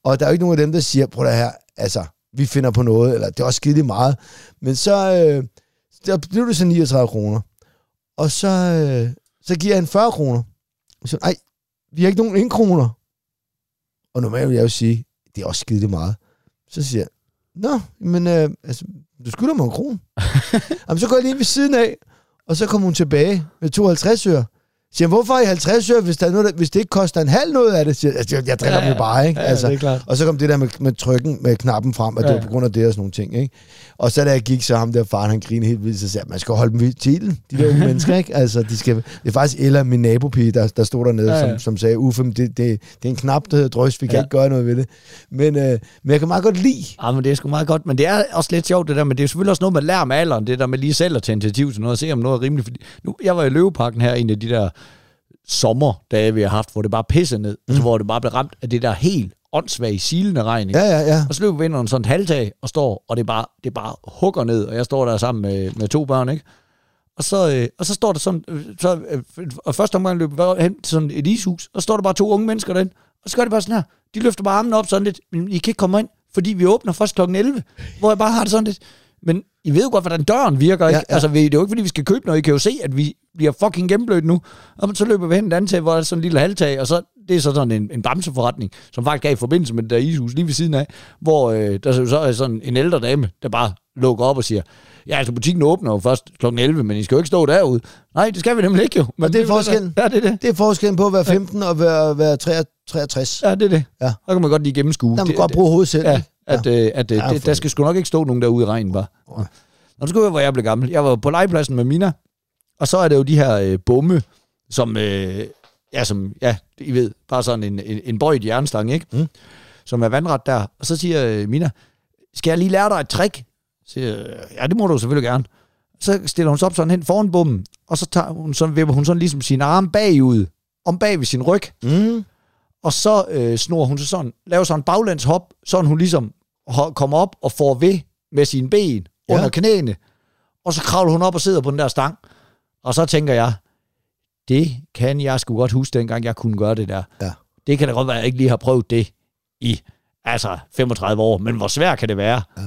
Og der er jo ikke nogen af dem, der siger, prøv det her, altså, vi finder på noget, eller det er også skide meget. Men så, øh, der blev det så 39 kroner. Og så, øh, så giver han 40 kroner. Så, ej, vi har ikke nogen 1 kroner. Og normalt vil jeg jo sige, det er også skide meget. Så siger jeg, nå, men øh, altså, du skylder mig en krone. Jamen, så går jeg lige ved siden af, og så kommer hun tilbage med 52 øre. Siger, hvorfor I 50 øre, hvis, der er noget, der, hvis det ikke koster en halv noget af det? Siger, jeg, altså, jeg, jeg driller Ja, dem jo bare, ikke? Ja, altså, det er klart. og så kom det der med, med trykken, med knappen frem, at det Ja. var på grund af det og sådan nogle ting, ikke? Og så da jeg gik, så ham der faren, han grinede helt vildt, så sagde man skal holde dem ved titlen, de der unge mennesker, ikke? Altså, de skal, det er faktisk Ella, min nabopige, der, der stod dernede, Ja, ja. Som, som sagde, Uffe, det, det, det er en knap, der hedder drøs, vi kan Ja. ikke gøre noget ved det. Men, øh, men jeg kan meget godt lide, Ja, men det er sgu meget godt, men det er også lidt sjovt det der, men det er selvfølgelig også noget, man lærer med alderen, det der med lige selv at tage initiativ til noget, og se om noget er rimeligt. Fordi nu, jeg var i Løveparken her, en af de der sommerdage, vi har haft, hvor det bare pisse ned, mm. altså, hvor det bare blev ramt af det der helt åndssvage, silende regn. ja, ja, ja. Og så løber vi ind under sådan et halvtag og står, og det bare, det bare hugger ned, og jeg står der sammen med, med to børn, ikke? Og så, øh, og så står der sådan, øh, så, øh, og første omgang løber vi hen til sådan et ishus, og så står der bare to unge mennesker derinde, og så gør de bare sådan her, de løfter bare armene op sådan lidt, men I kan ikke komme ind, fordi vi åbner først kl. 11, hvor jeg bare har det sådan lidt, men I ved jo godt, hvordan døren virker, ikke? Ja, Ja. Altså, det er jo ikke, fordi vi skal købe noget. I kan jo se, at vi bliver fucking gennemblødt nu. Og så løber vi hen et andet tag, hvor der er sådan en lille halvtag, og så det er så sådan en, en bamseforretning, som faktisk er i forbindelse med det der ishus lige ved siden af, hvor øh, der så er sådan en ældre dame, der bare lukker op og siger, ja, altså butikken åbner jo først kl. 11, men I skal jo ikke stå derude. Nej, det skal vi nemlig ikke jo. Men Og det er forskellen. Ja, det er det. Det er forskellen på at være 15 og være, være 63. Ja, det er det. Ja. Så kan man godt lige gennemskue. Der må Det- man godt det- bruge hovedet selv. Ja, at, øh, at øh, Ja, det, der skal sgu nok ikke stå nogen derude i regnen, bare. Nej. Nå, så skulle jeg, hvor jeg blev gammel. Jeg var på legepladsen med Mina, og så er det jo de her øh, bomme, som, øh, ja, som, ja, I ved, bare sådan en, en, en bøjt jernstang, ikke? Mm. Som er vandret der. Og så siger øh, Mina, skal jeg lige lære dig et trick? Så siger ja, det må du selvfølgelig gerne. Så stiller hun sig op sådan hen foran bommen, og så tager hun sådan, vipper hun sådan ligesom sin arm bagud, om bag ved sin ryg, Mm. og så øh, snor hun sig sådan, laver sådan en baglæns hop, sådan hun ligesom kommer op og får ved med sine ben Ja. under knæene. Og så kravler hun op og sidder på den der stang. Og så tænker jeg, det kan jeg sgu godt huske, dengang jeg kunne gøre det der. Ja. Det kan da godt være, at jeg ikke lige har prøvet det i altså 35 år. Men hvor svært kan det være? Ja.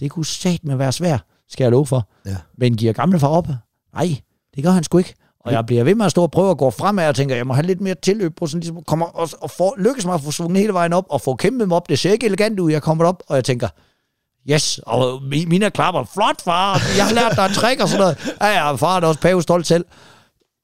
Det kunne satme være svært, skal jeg love for. Ja. Men giver gamle far op? Nej, det gør han sgu ikke. Og jeg bliver ved med at stå og prøve at gå fremad og tænker, jeg må have lidt mere tilløb på, sådan ligesom kommer og, og får, lykkes mig at få svunget hele vejen op og få kæmpet mig op. Det ser ikke elegant ud, jeg kommer op, og jeg tænker, yes, og mi- mine klapper, flot far, jeg har lært dig trick og sådan noget. Ja, ja, far er også pave stolt selv.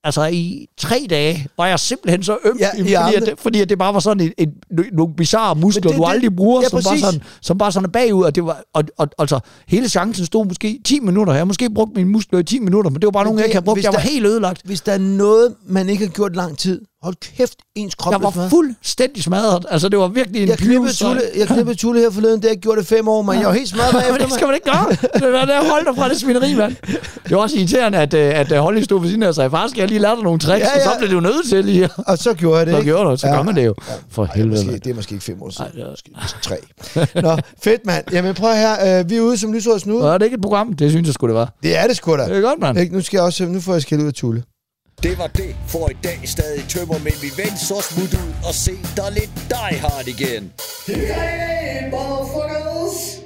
Altså, i tre dage var jeg simpelthen så øm, Ja, fordi, at armene. det, fordi at det bare var sådan en, en, nogle bizarre muskler, det- du det- aldrig bruger, ja, som, bare sådan, som bare sådan er bagud, og, det var, og, og, altså, hele chancen stod måske 10 minutter. Jeg har måske brugt mine muskler i 10 minutter, men det var bare Men nogle, jeg det- ikke havde brugt. Jeg var der- helt ødelagt. Hvis der er noget, man ikke har gjort lang tid, Hold kæft, ens krop Jeg var smadret. fuldstændig smadret. Altså, det var virkelig en Jeg klippede. Tulle, jeg klippede Tulle her forleden, det jeg gjort det fem år, men jeg var helt smadret Men bagefter, det skal man ikke gøre. Det var der, hold dig fra det svineri, mand. Det var også irriterende, at, øh, at, at Holly stod ved siden af og sagde, far, skal jeg lige lære dig nogle tricks? Ja, Ja, ja. ja. Og så blev det jo nødt til lige. Og så gjorde jeg det, Så ikke? gjorde du, så gør man det jo. For Ej, helvede, måske, det er måske ikke fem år siden. Ej, det er- Måske tre. Nå, fedt, mand. Jamen, prøv her. Øh, vi er ude som lysåret snude. Var det ikke et program? Det synes jeg skulle det var. Det er det sgu da. Det er godt, mand. Nu, skal jeg også, nu får jeg skæld ud af Tulle. Det var det for i dag stadig tømmer, men vi vent, så smut ud og se dig lidt die hard igen. Hey, motherfuckers!